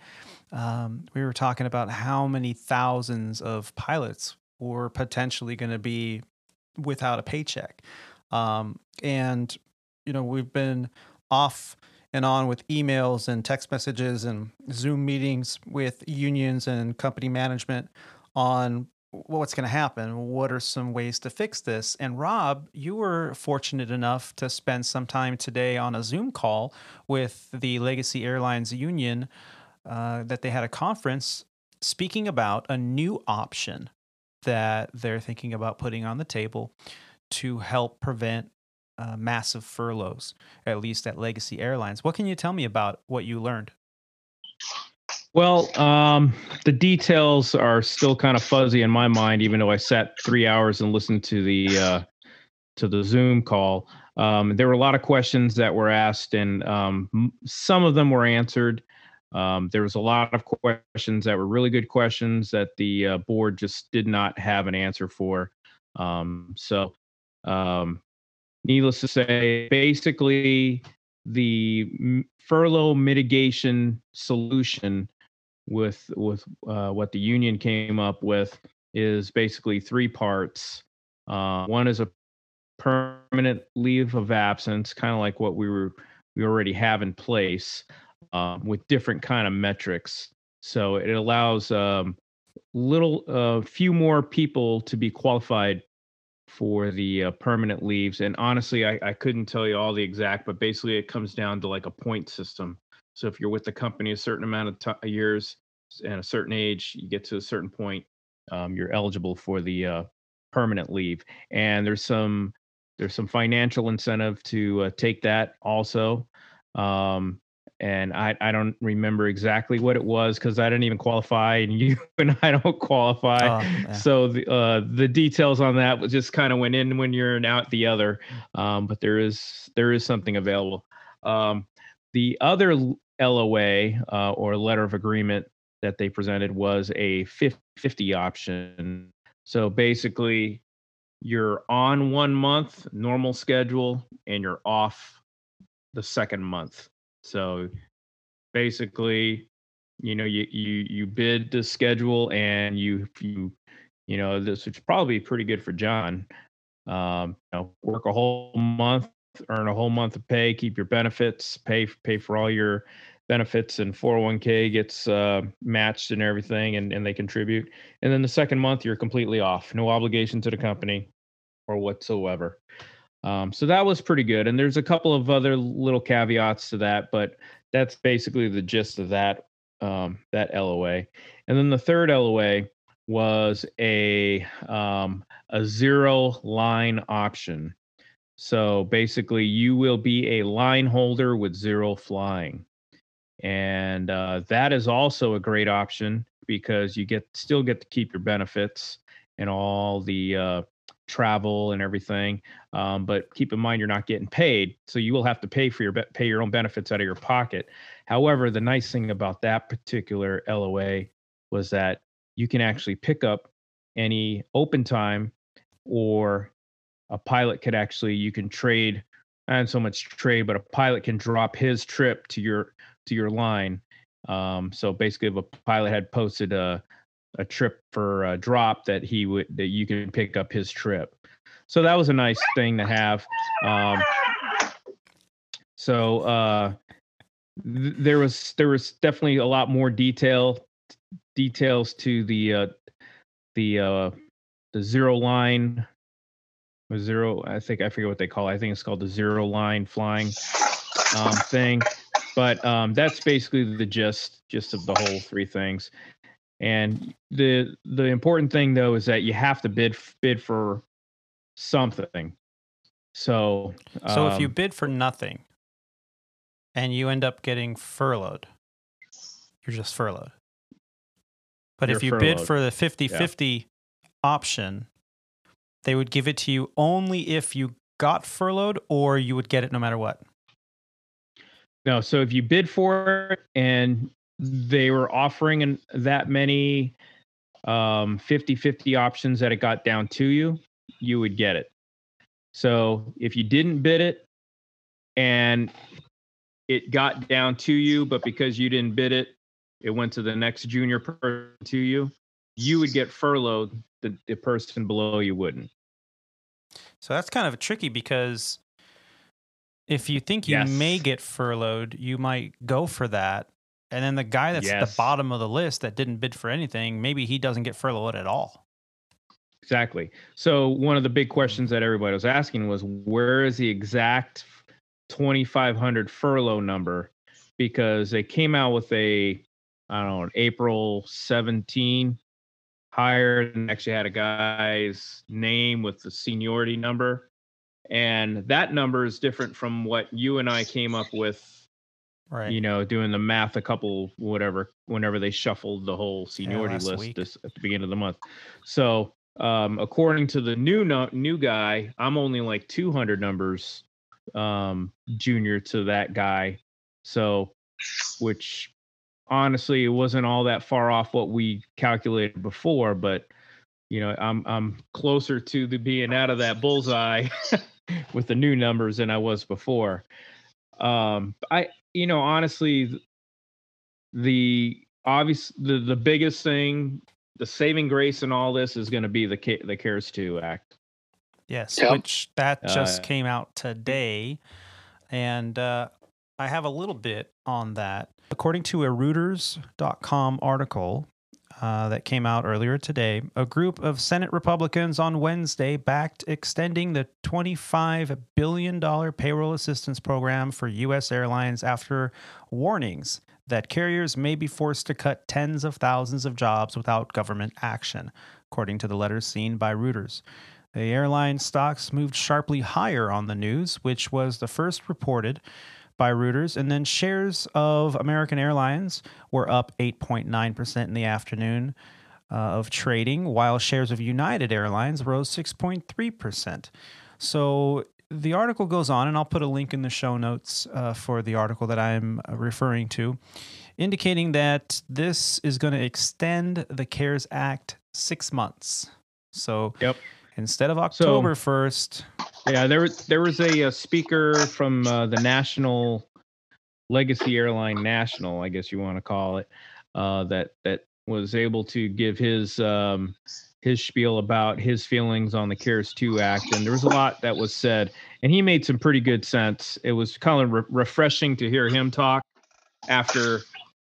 um, we were talking about how many thousands of pilots were potentially going to be without a paycheck. Um, and, you know, we've been off and on with emails and text messages and Zoom meetings with unions and company management on what's going to happen. What are some ways to fix this? And Rob, you were fortunate enough to spend some time today on a Zoom call with the Legacy Airlines Union uh, that they had a conference speaking about a new option that they're thinking about putting on the table to help prevent uh, massive furloughs, at least at Legacy Airlines. What can you tell me about what you learned? Well, um, the details are still kind of fuzzy in my mind, even though I sat three hours and listened to the uh, to the Zoom call. Um, there were a lot of questions that were asked, and um, some of them were answered. Um, there was a lot of questions that were really good questions that the uh, board just did not have an answer for. Um, so, um, needless to say, basically, the furlough mitigation solution with with uh, what the union came up with is basically three parts. Uh, one is a permanent leave of absence, kind of like what we were we already have in place um, with different kind of metrics. So it allows um, little, a uh, few more people to be qualified for the uh, permanent leaves. And honestly, I, I couldn't tell you all the exact, but basically it comes down to like a point system. So if you're with the company a certain amount of t- years and a certain age, you get to a certain point, um, you're eligible for the uh, permanent leave. And there's some there's some financial incentive to uh, take that also. Um, and I, I don't remember exactly what it was because I didn't even qualify, and you and I don't qualify. Oh, yeah. So the uh, the details on that was just kind of went in when you're and out the other. Um, but there is there is something available. Um, the other LOA uh, or letter of agreement that they presented was a 50 option. So basically, you're on one month normal schedule and you're off the second month. So basically, you know, you you you bid the schedule and you you you know this is probably pretty good for John. Um, you know, work a whole month, earn a whole month of pay, keep your benefits, pay pay for all your benefits and 401k gets uh, matched and everything and, and they contribute and then the second month you're completely off no obligation to the company or whatsoever um, so that was pretty good. And there's a couple of other little caveats to that, but that's basically the gist of that um, that LOA. And then the third LOA was a um, a zero line option. So basically, you will be a line holder with zero flying, and uh, that is also a great option because you get still get to keep your benefits and all the uh, travel and everything. Um, but keep in mind, you're not getting paid, so you will have to pay for your pay your own benefits out of your pocket. However, the nice thing about that particular LOA was that you can actually pick up any open time, or a pilot could actually you can trade. Not so much trade, but a pilot can drop his trip to your to your line. Um, so basically, if a pilot had posted a a trip for a drop that he would that you can pick up his trip. So that was a nice thing to have. Um, so uh, th- there was there was definitely a lot more detail details to the uh, the uh, the zero line zero i think i forget what they call it i think it's called the zero line flying um, thing but um, that's basically the gist gist of the whole three things and the the important thing though is that you have to bid bid for something. So so um, if you um bid for nothing and you end up getting furloughed, you're just furloughed. But if you furloughed. bid for the 50-50 yeah. option, they would give it to you only if you got furloughed or you would get it no matter what. No, so if you bid for it and they were offering an, that many um 50 50 options that it got down to you you would get it. So if you didn't bid it and it got down to you but because you didn't bid it it went to the next junior person to you you would get furloughed. The, the person below you wouldn't. So that's kind of tricky because if you think you may get furloughed, you might go for that. And then the guy that's at the bottom of the list that didn't bid for anything, maybe he doesn't get furloughed at all. Exactly. So one of the big questions that everybody was asking was where is the exact 2500 furlough number because they came out with a I don't know, April 17 hire and actually had a guy's name with the seniority number and that number is different from what you and I came up with Right. you know, doing the math a couple whatever whenever they shuffled the whole seniority last list this at the beginning of the month. So um according to the new no, new guy, I'm only like 200 numbers um junior to that guy. So which honestly it wasn't all that far off what we calculated before, but you know, I'm I'm closer to the being out of that bullseye with the new numbers than I was before. Um I you know, honestly, the obvious the the biggest thing, the saving grace in all this is going to be the Ca- the CARES two act. Yes, Yep. which that just Uh, came out today. And uh, I have a little bit on that. According to a Reuters.com article uh, that came out earlier today, a group of Senate Republicans on Wednesday backed extending the $25 billion payroll assistance program for U.S. airlines after warnings that carriers may be forced to cut tens of thousands of jobs without government action, according to the letters seen by Reuters. The airline stocks moved sharply higher on the news, which was the first reported by Reuters, and then shares of American Airlines were up 8.9% in the afternoon uh, of trading, while shares of United Airlines rose 6.3%. So the article goes on, and I'll put a link in the show notes uh, for the article that I'm uh, referring to, indicating that this is going to extend the CARES Act six months. So Yep. Instead of October 1st, Yeah, there was there was a, uh speaker from uh, the National Legacy Airline National, I guess you want to call it, uh, that that was able to give his um, his spiel about his feelings on the CARES 2 Act, and there was a lot that was said, and he made some pretty good sense. It was kind of re- refreshing to hear him talk after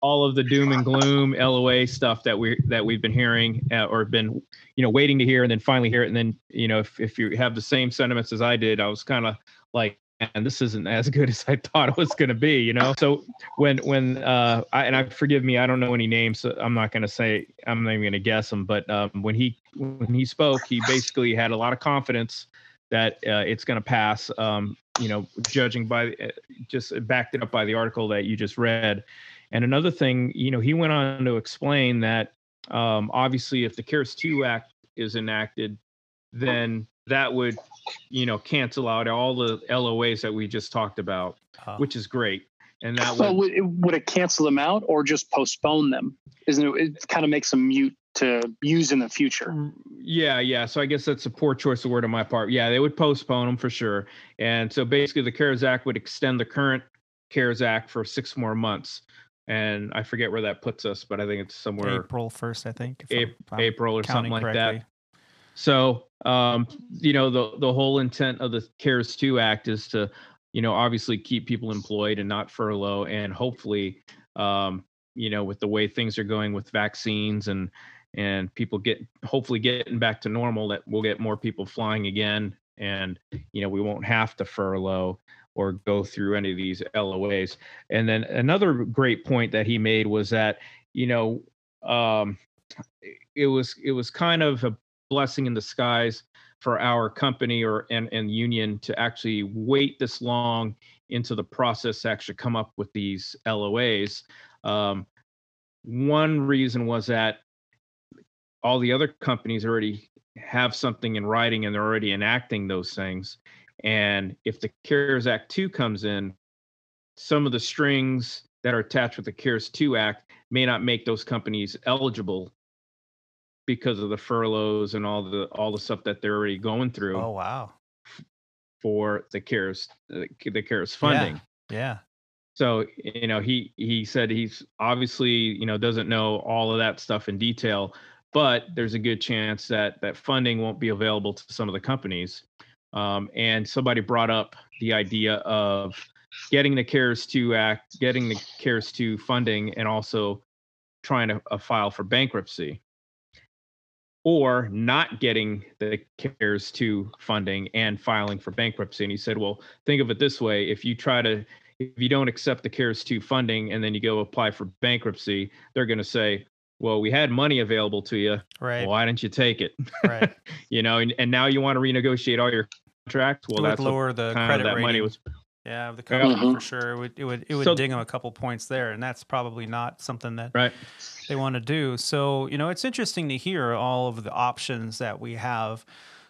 all of the doom and gloom LOA stuff that we that we've been hearing uh, or been you know waiting to hear and then finally hear it. And then you know if, if you have the same sentiments as I did I was kind of like and this isn't as good as I thought it was going to be you know? So when when uh I, and I forgive me I don't know any names so I'm not going to say I'm not even going to guess them but um when he when he spoke he basically had a lot of confidence that uh, it's going to pass. Um you know judging by uh, just backed it up by the article that you just read and another thing, you know, he went on to explain that um, obviously, if the CARES 2 Act is enacted, then that would, you know, cancel out all the LOAs that we just talked about, uh, which is great. And that Well, would, would it, would it cancel them out or just postpone them? Isn't it? It kind of makes them mute to use in the future. yeah, yeah. So I guess that's a poor choice of word on my part. Yeah, they would postpone them for sure. And so basically, the CARES Act would extend the current CARES Act for six more months. And I forget where that puts us, but I think it's somewhere April 1st, I think. if I'm- Ap- if I'm April or something like correctly. that. So, um, you know, the the whole intent of the CARES 2 Act is to, you know, obviously keep people employed and not furlough, and hopefully, um, you know, with the way things are going with vaccines and and people get hopefully getting back to normal, that we'll get more people flying again, and you know, we won't have to furlough or go through any of these LOAs. And then another great point that he made was that, you know, um, it was it was kind of a blessing in disguise for our company or and, and union to actually wait this long into the process to actually come up with these LOAs. Um, one reason was that all the other companies already have something in writing and they're already enacting those things. And if the CARES Act 2 comes in, some of the strings that are attached with the CARES 2 Act may not make those companies eligible because of the furloughs and all the all the stuff that they're already going through Oh, wow. for the CARES the, the CARES funding. Yeah. So you know he he said he's obviously you know doesn't know all of that stuff in detail, but there's a good chance that that funding won't be available to some of the companies. Um, and somebody brought up the idea of getting the CARES 2 Act, getting the CARES 2 funding, and also trying to uh, file for bankruptcy, or not getting the CARES 2 funding and filing for bankruptcy. And he said, well, think of it this way: if you try to if you don't accept the CARES 2 funding and then you go apply for bankruptcy, they're going to say, well, we had money available to you. Right. Why didn't you take it? Right. you know, and, and now you want to renegotiate all your contracts. Well, it would that's what lower the kind credit of that rating. money was. yeah, of the company Mhm. for sure. It would it would it would So- ding them a couple points there, and that's probably not something that Right. they want to do. So, you know, it's interesting to hear all of the options that we have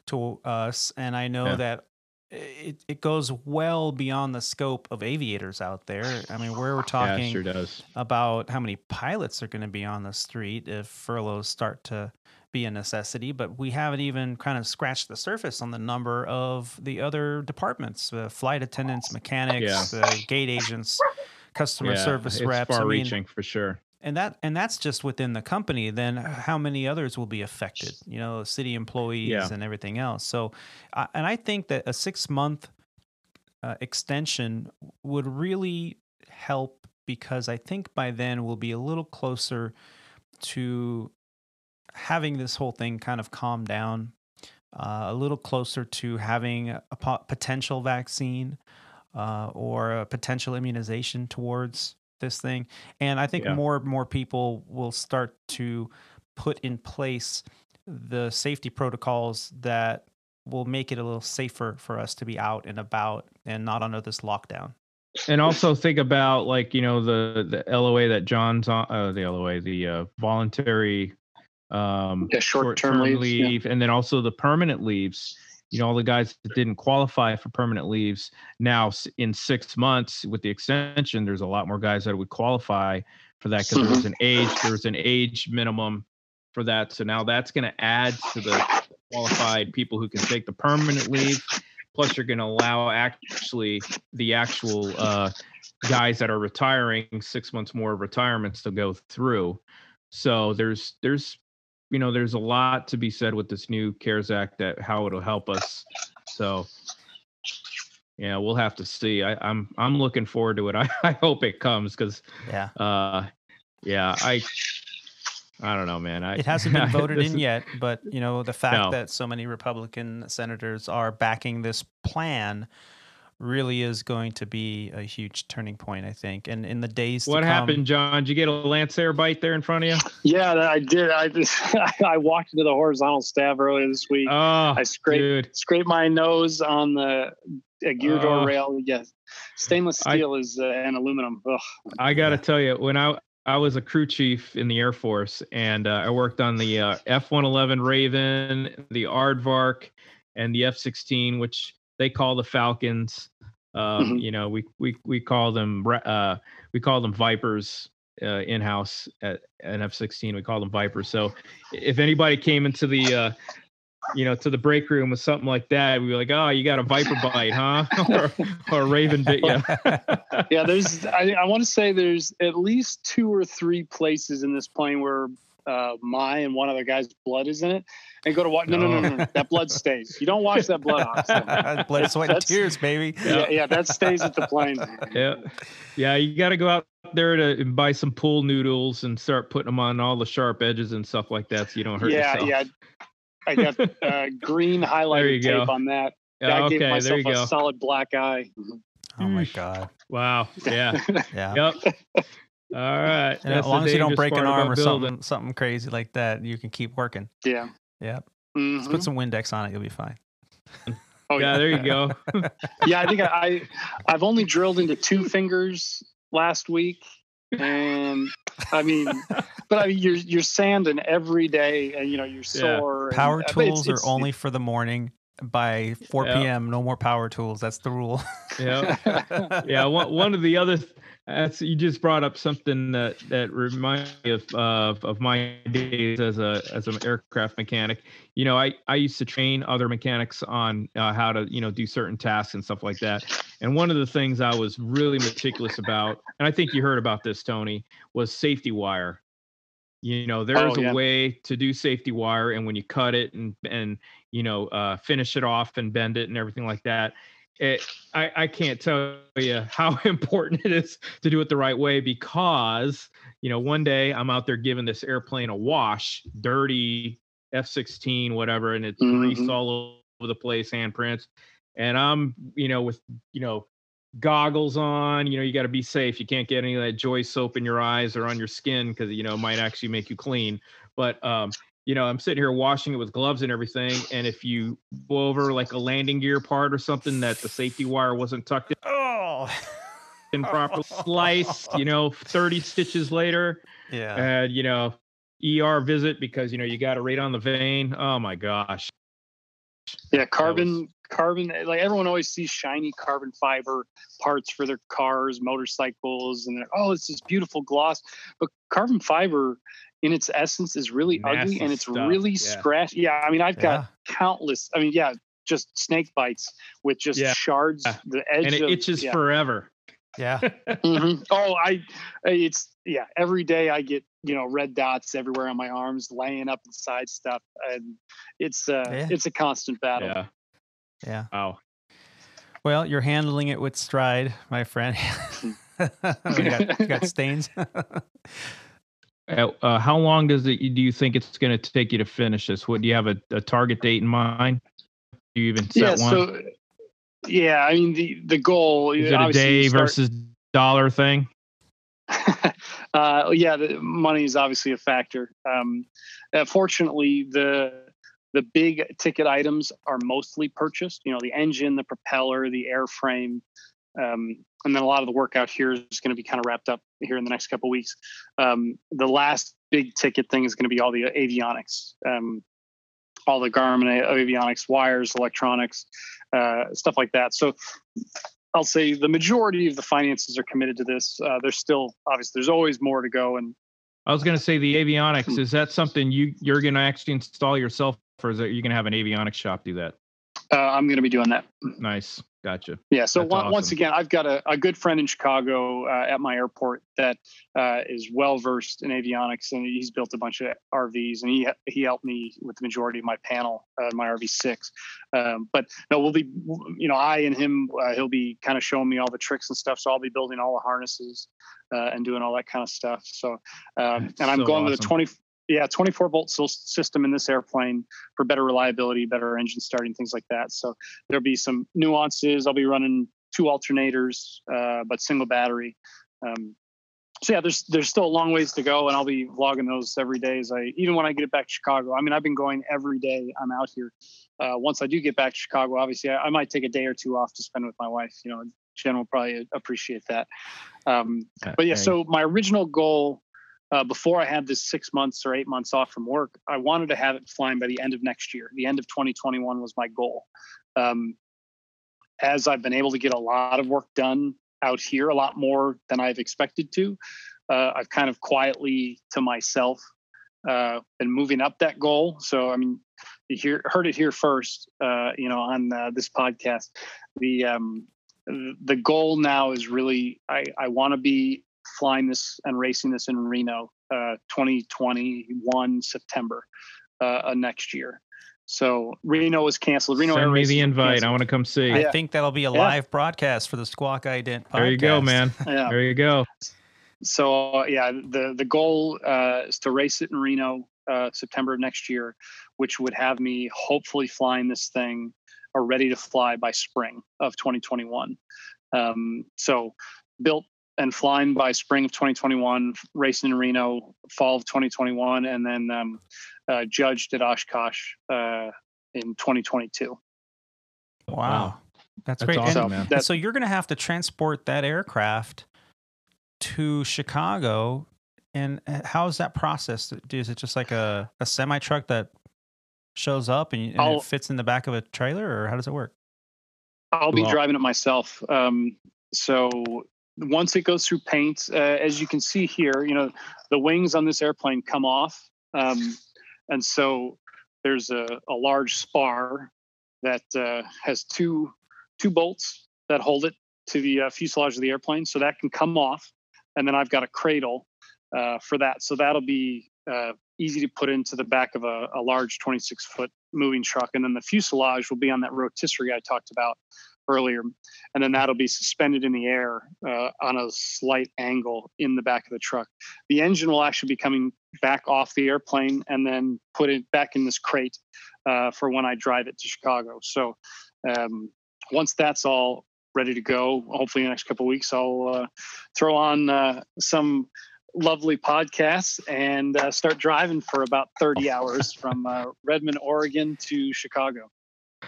to us. And I know Yeah. that it, it goes well beyond the scope of aviators out there. I mean, where we're talking it sure about how many pilots are going to be on the street if furloughs start to be a necessity, but we haven't even kind of scratched the surface on the number of the other departments, uh, flight attendants, mechanics, uh, gate agents, customer yeah, service reps. I far mean, reaching for sure. And that and that's just within the company then how many others will be affected you know city employees Yeah. and everything else so and i think that a six month uh, extension would really help because i think by then we'll be a little closer to having this whole thing kind of calm down uh, a little closer to having a po- potential vaccine uh, or a potential immunization towards this thing. And I think Yeah. more and more people will start to put in place the safety protocols that will make it a little safer for us to be out and about and not under this lockdown. And also think about like you know the the LOA that John's on uh, the LOA the uh, voluntary um Yeah, short-term leaves, yeah. and then also the permanent leaves. You know all the guys that didn't qualify for permanent leaves now in six months with the extension, there's a lot more guys that would qualify for that because there was an age there's an age minimum for that. So now that's going to add to the qualified people who can take the permanent leave. Plus, you're going to allow actually the actual uh, guys that are retiring six months more of retirements to go through. So there's there's you know there's a lot to be said with this new CARES Act that how it'll help us. So yeah, we'll have to see. I, I'm I'm looking forward to it. I, I hope it comes because Yeah. uh yeah I I don't know man. I It hasn't been voted in yet, but you know the fact No. that so many Republican senators are backing this plan really is going to be a huge turning point, I think. And in the days What to come, happened, John? Did you get a Lancair bite there in front of you? Yeah, I did. I just I walked into the horizontal stab earlier this week. Oh, I scraped dude. scraped my nose on the a gear door Oh. rail. Yes, stainless I- steel is uh, and aluminum. Ugh. I got to tell you, when I I was a crew chief in the Air Force, and uh, I worked on the uh, F-111 Raven, the Aardvark, and the F-16, which they call the Falcons. Um, Mhm. You know, we we we call them uh, we call them Vipers uh, in house at an F-16. We call them Vipers. So if anybody came into the uh, you know, to the break room with something like that, we'd be like, "Oh, you got a viper bite, huh?" or, or a raven bit you. Yeah, there's. I, I want to say there's at least two or three places in this plane where uh, my and one other guy's blood is in it. And go to watch. No, no, no, no, no. That blood stays. You don't wash that blood off. Blood, sweat, and tears, baby. Yeah, yeah, that stays at the plane. yeah yeah you got to go out there to buy some pool noodles and start putting them on all the sharp edges and stuff like that so you don't hurt Yeah, yourself yeah. yeah. I got uh, green There highlighter tape go. on that. Yeah, I gave okay there myself you a go solid black eye. Oh my god. wow yeah Yeah. yep all right And as long as you don't break an arm about or building. something, something crazy like that, you can keep working. yeah. Yep. Mhm. Just put some Windex on it, you'll be fine. Oh, yeah there you go yeah, I think I, I I've only drilled into two fingers last week, and I mean, but I mean, you're you're sanding every day, and you know you're sore. and- Power but tools it's- it's- are only for the morning. By 4 Yeah. p.m., no more power tools. That's the rule. yeah yeah one, one of the other th- that's you just brought up something that that reminds me of of, of my days as a as an aircraft mechanic. You know i i used to train other mechanics on uh, how to you know do certain tasks and stuff like that. And one of the things i was really meticulous about and i think you heard about this tony was safety wire. You know, there's Oh, yeah. a way to do safety wire, and when you cut it and and you know uh, finish it off and bend it and everything like that, it, I I can't tell you how important it is to do it the right way because you know one day I'm out there giving this airplane a wash, dirty F-16 whatever, and it's grease Mhm. all over the place, handprints, and I'm you know with you know goggles on you know you got to be safe you can't get any of that joy soap in your eyes or on your skin because you know it might actually make you clean but um you know i'm sitting here washing it with gloves and everything and if you go over like a landing gear part or something that the safety wire wasn't tucked Oh. in properly sliced you know 30 stitches later Yeah. and you know er visit because you know you got it right on the vein oh my gosh Yeah, carbon, carbon. Like everyone always sees shiny carbon fiber parts for their cars, motorcycles, and they're oh, it's this beautiful gloss. But carbon fiber, in its essence, is really ugly and it's stuff, really yeah. scratchy. Yeah, I mean, I've got Yeah. countless. I mean, yeah, just snake bites with just Yeah. shards. Yeah. The edge and it of, itches yeah. forever Yeah. Mhm. Oh, I, it's yeah. Every day I get you know red dots everywhere on my arms, laying up inside stuff, and it's uh, Yeah. it's a constant battle. yeah Yeah. wow Well, you're handling it with stride, my friend. you, got, you got stains. Uh, how long does it do you think it's going to take you to finish this what do you have a, a target date in mind do you even set yeah. one So yeah, I mean the the goal is it a day start- versus dollar thing uh, yeah, the money is obviously a factor. Um, uh, fortunately, the the big ticket items are mostly purchased. You know, the engine, the propeller, the airframe, um, and then a lot of the work out here is going to be kind of wrapped up here in the next couple weeks. Um, the last big ticket thing is going to be all the avionics, um, all the Garmin avionics, wires, electronics, uh, stuff like that. So I'll say the majority of the finances are committed to this. Uh, there's still obviously there's always more to go, and i was going to say the Hmm. avionics is that something you you're going to actually install yourself or is it you're going to have an avionics shop do that uh, I'm going to be doing that. nice gotcha Yeah. So one, once again, I've got a, a good friend in Chicago uh, at my airport that uh, is well versed in avionics, and he's built a bunch of RVs, and he he helped me with the majority of my panel, uh, my RV six. Um, but no, we'll be, you know, I and him, uh, he'll be kind of showing me all the tricks and stuff. So I'll be building all the harnesses uh, and doing all that kind of stuff. So, um, and I'm so going with a awesome. 20. Yeah, 24 volt system in this airplane for better reliability, better engine starting, things like that. So there'll be some nuances. I'll be running two alternators, uh, but single battery. Um, so yeah, there's there's still a long ways to go, and I'll be vlogging those every day. As I even when I get back to Chicago, I mean I've been going every day. I'm out here. Uh, once I do get back to Chicago, obviously I, I might take a day or two off to spend with my wife. You know, Jen will probably appreciate that. Um, but yeah, so my original goal uh, before I had this six months or eight months off from work, I wanted to have it flying by the end of next year. The end of 2021 was my goal. Um, as I've been able to get a lot of work done out here, a lot more than I've expected to, uh, I've kind of quietly to myself uh, been moving up that goal. So, I mean, you hear, heard it here first, uh, you know, on uh, this podcast. The um, the goal now is really I, I want to be flying this and racing this in Reno, uh, 2021 September uh, uh, next year. So Reno was canceled. Reno Air send me the invite i want to come see I Yeah. think that'll be a Yeah. live broadcast for the Squawk Ident podcast. there you go man Yeah. there you go So uh, yeah, the the goal uh, is to race it in Reno uh, September of next year, which would have me hopefully flying this thing or ready to fly by spring of 2021. Um, so built and flying by spring of 2021, racing in Reno fall of 2021, and then um, uh, judged at Oshkosh uh, in 2022. Wow. That's, That's great. awesome, And- man. That- so you're going to have to transport that aircraft to Chicago. And uh, how is that process? Is it just like a, a semi truck that shows up and, and it fits in the back of a trailer, or how does it work? I'll be Well- driving it myself. Um, so once it goes through paint, uh, as you can see here, you know, the wings on this airplane come off. Um, and so there's a, a large spar that uh, has two two bolts that hold it to the uh, fuselage of the airplane. So that can come off. And then I've got a cradle uh, for that. So that'll be uh, easy to put into the back of a, a large 26 foot moving truck. And then the fuselage will be on that rotisserie I talked about earlier. And then that'll be suspended in the air uh, on a slight angle in the back of the truck. The engine will actually be coming back off the airplane and then put it back in this crate uh, for when I drive it to Chicago. So um, once that's all ready to go, hopefully in the next couple weeks, I'll uh, throw on uh, some lovely podcasts and uh, start driving for about 30 hours from uh, Redmond, Oregon to Chicago.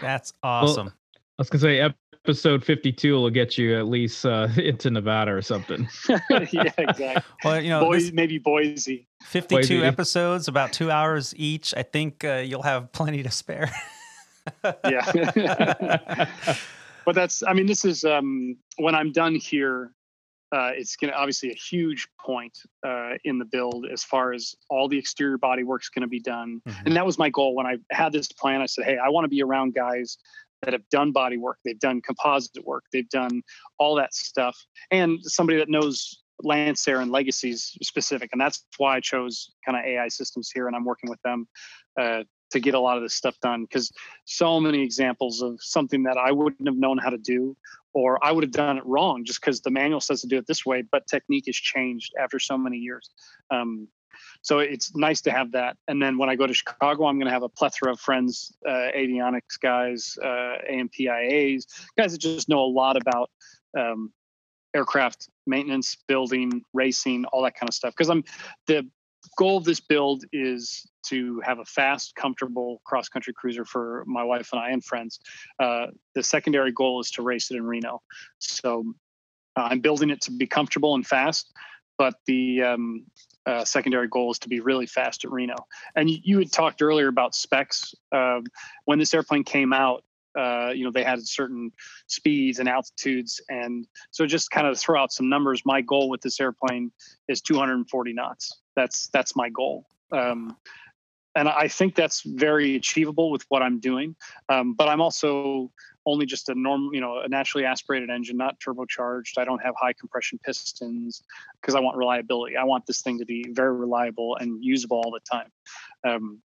That's awesome. Well, I was gonna say episode 52 will get you at least uh, into Nevada or something. yeah, exactly. Well, you know, Boise, maybe Boise. 52 Boise. episodes, about two hours each. I think uh, you'll have plenty to spare. yeah. but that's, I mean, this is um, when I'm done here. Uh, it's going to obviously a huge point uh, in the build as far as all the exterior body work's going to be done. Mm-hmm. And that was my goal when I had this plan. I said, Hey, I want to be around guys that have done body work, they've done composite work, they've done all that stuff, and somebody that knows Lancair and Legacies specific. And that's why I chose kind of AI systems here, and I'm working with them uh, to get a lot of this stuff done because so many examples of something that I wouldn't have known how to do or I would have done it wrong just because the manual says to do it this way, but technique has changed after so many years. Um, so it's nice to have that. And then when I go to Chicago, I'm going to have a plethora of friends, uh, avionics guys, uh, A&P IAs, guys that just know a lot about um, aircraft maintenance, building, racing, all that kind of stuff. Because I'm the goal of this build is to have a fast, comfortable cross country cruiser for my wife and I and friends. Uh, the secondary goal is to race it in Reno. So uh, I'm building it to be comfortable and fast, but the um, uh, secondary goal is to be really fast at Reno. And you, you had talked earlier about specs. Uh, when this airplane came out, uh, you know, they had certain speeds and altitudes. And so just kind of throw out some numbers, my goal with this airplane is 240 knots. That's, that's my goal. Um, and I think that's very achievable with what I'm doing. Um, but I'm also only just a normal, you know, a naturally aspirated engine, not turbocharged. I don't have high compression pistons because I want reliability. I want this thing to be very reliable and usable all the time. Um,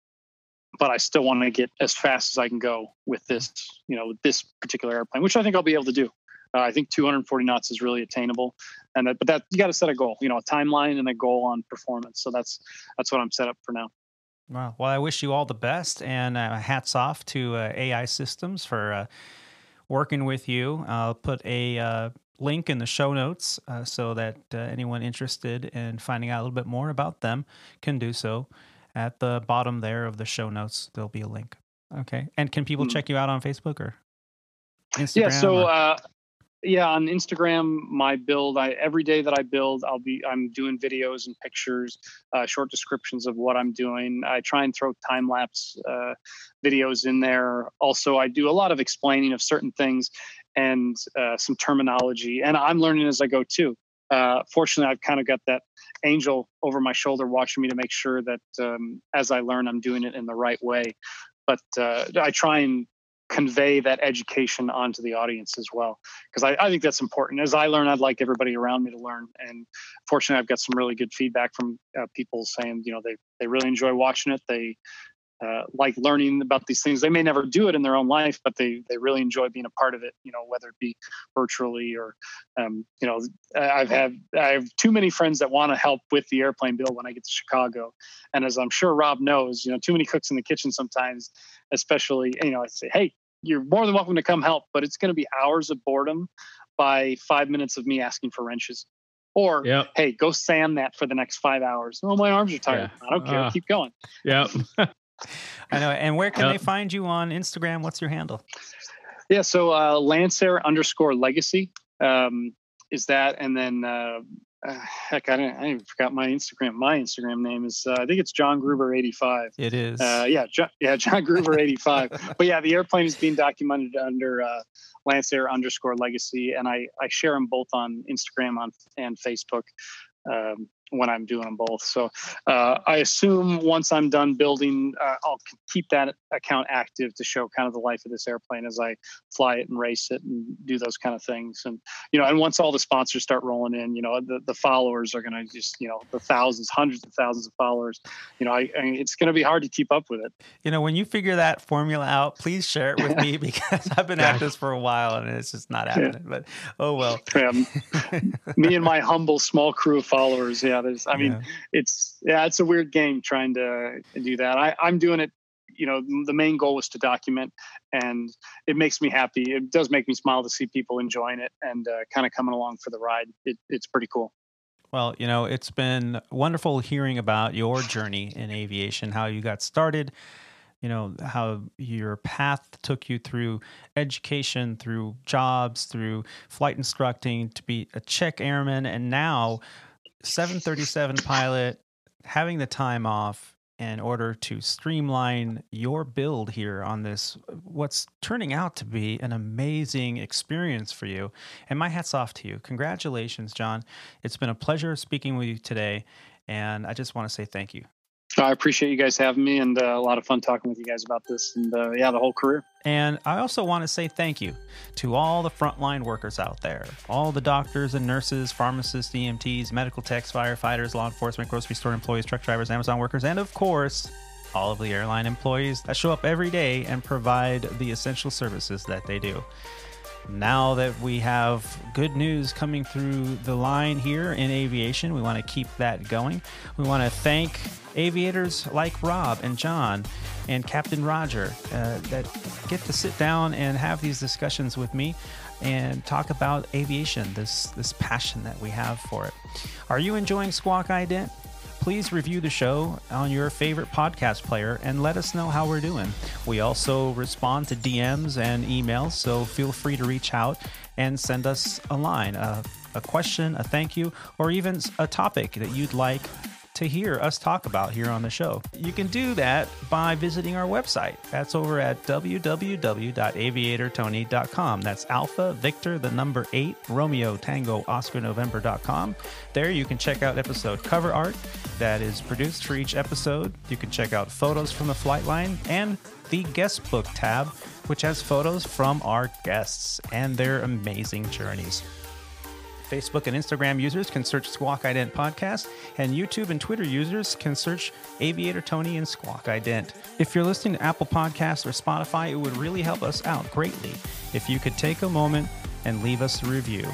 but I still want to get as fast as I can go with this, you know, with this particular airplane, which I think I'll be able to do. Uh, I think 240 knots is really attainable, and that, but that you got to set a goal, you know, a timeline and a goal on performance. So that's that's what I'm set up for now. Wow. Well, I wish you all the best, and uh, hats off to uh, AI Systems for uh, working with you. I'll put a uh, link in the show notes uh, so that uh, anyone interested in finding out a little bit more about them can do so. At the bottom there of the show notes, there'll be a link. Okay. And can people mm. check you out on Facebook or Instagram? Yeah. So? Yeah on instagram my build i every day that i build i'll be i'm doing videos and pictures uh, short descriptions of what i'm doing. I try and throw time lapse uh, videos in there. Also i do a lot of explaining of certain things and uh, some terminology and i'm learning as i go too. Uh, fortunately i've kind of got that angel over my shoulder watching me to make sure that um, as i learn i'm doing it in the right way. But uh, i try and convey that education onto the audience as well. Because I, I, think that's important. As i learn i'd like everybody around me to learn. And fortunately i've got some really good feedback from uh, people saying you know they, they really enjoy watching it. They uh, like learning about these things they may never do it in their own life but they they really enjoy being a part of it you know whether it be virtually or um, you know i've had i have too many friends that want to help with the airplane build when i get to chicago and as i'm sure rob knows you know too many cooks in the kitchen sometimes especially you know i say hey you're more than welcome to come help, but it's going to be hours of boredom by five minutes of me asking for wrenches. Or, yep. hey, go sand that for the next five hours. Oh, my arms are tired. Yeah. I don't care. Uh, Keep going. Yeah. I know. And where can yep. they find you on Instagram? What's your handle? Yeah. So, uh, Lancair underscore legacy um, is that. And then uh, uh, heck, I didn't, I even forgot my Instagram. My Instagram name is, uh, I think it's John Gruber 85. It is. Uh, yeah. John, yeah. John Gruber 85. but yeah, the airplane is being documented under uh, Lancair underscore legacy. And I, I share them both on Instagram on, and Facebook. Um, when I'm doing them both. So uh, I assume once I'm done building, uh, I'll keep that account active to show kind of the life of this airplane as I fly it and race it and do those kind of things. And you know, and once all the sponsors start rolling in, you know, the, the followers are going to just you know the thousands, hundreds of thousands of followers. You know, I, I mean, it's going to be hard to keep up with it. You know, when you figure that formula out, please share it with me because I've been at this for a while and it's just not happening. Yeah. But oh well. Yeah, me and my humble small crew of followers. Yeah, there's. I mean, yeah. it's yeah, it's a weird game trying to do that. I, I'm doing it. You know, the main goal was to document, and it makes me happy. It does make me smile to see people enjoying it and uh, kind of coming along for the ride. It, it's pretty cool. Well, you know, it's been wonderful hearing about your journey in aviation, how you got started, you know, how your path took you through education, through jobs, through flight instructing to be a check airman, and now 737 pilot, having the time off in order to streamline your build here on this, what's turning out to be an amazing experience for you. And my hat's off to you. Congratulations, John. It's been a pleasure speaking with you today. And I just want to say thank you. I appreciate you guys having me and uh, a lot of fun talking with you guys about this and uh, yeah, the whole career. And I also want to say thank you to all the frontline workers out there, all the doctors and nurses, pharmacists, EMTs, medical techs, firefighters, law enforcement, grocery store employees, truck drivers, Amazon workers, and of course, all of the airline employees that show up every day and provide the essential services that they do now that we have good news coming through the line here in aviation, we want to keep that going. We want to thank aviators like Rob and John and Captain Roger uh, that get to sit down and have these discussions with me and talk about aviation, this this passion that we have for it. Are you enjoying Squawk Ident? Please review the show on your favorite podcast player and let us know how we're doing. We also respond to DMs and emails, so feel free to reach out and send us a line, a, a question, a thank you, or even a topic that you'd like to hear us talk about here on the show. You can do that by visiting our website. That's over at www.av8rtony.com. That's Alpha Victor, the number eight, Romeo Tango Oscar November.com. There you can check out episode cover art that is produced for each episode. You can check out photos from the flight line and the guest book tab, which has photos from our guests and their amazing journeys. Facebook and Instagram users can search Squawk Ident Podcast, and YouTube and Twitter users can search Aviator Tony and Squawk Ident. If you're listening to Apple Podcasts or Spotify, it would really help us out greatly if you could take a moment and leave us a review.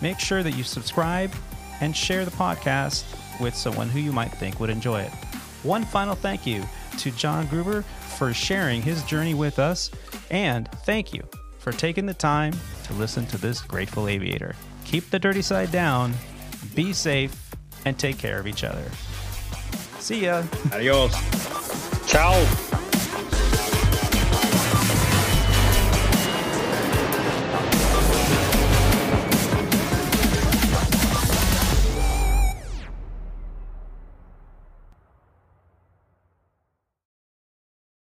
Make sure that you subscribe and share the podcast with someone who you might think would enjoy it. One final thank you to John Gruber for sharing his journey with us, and thank you for taking the time to listen to this grateful aviator keep the dirty side down, be safe, and take care of each other. See ya. Adios. Ciao.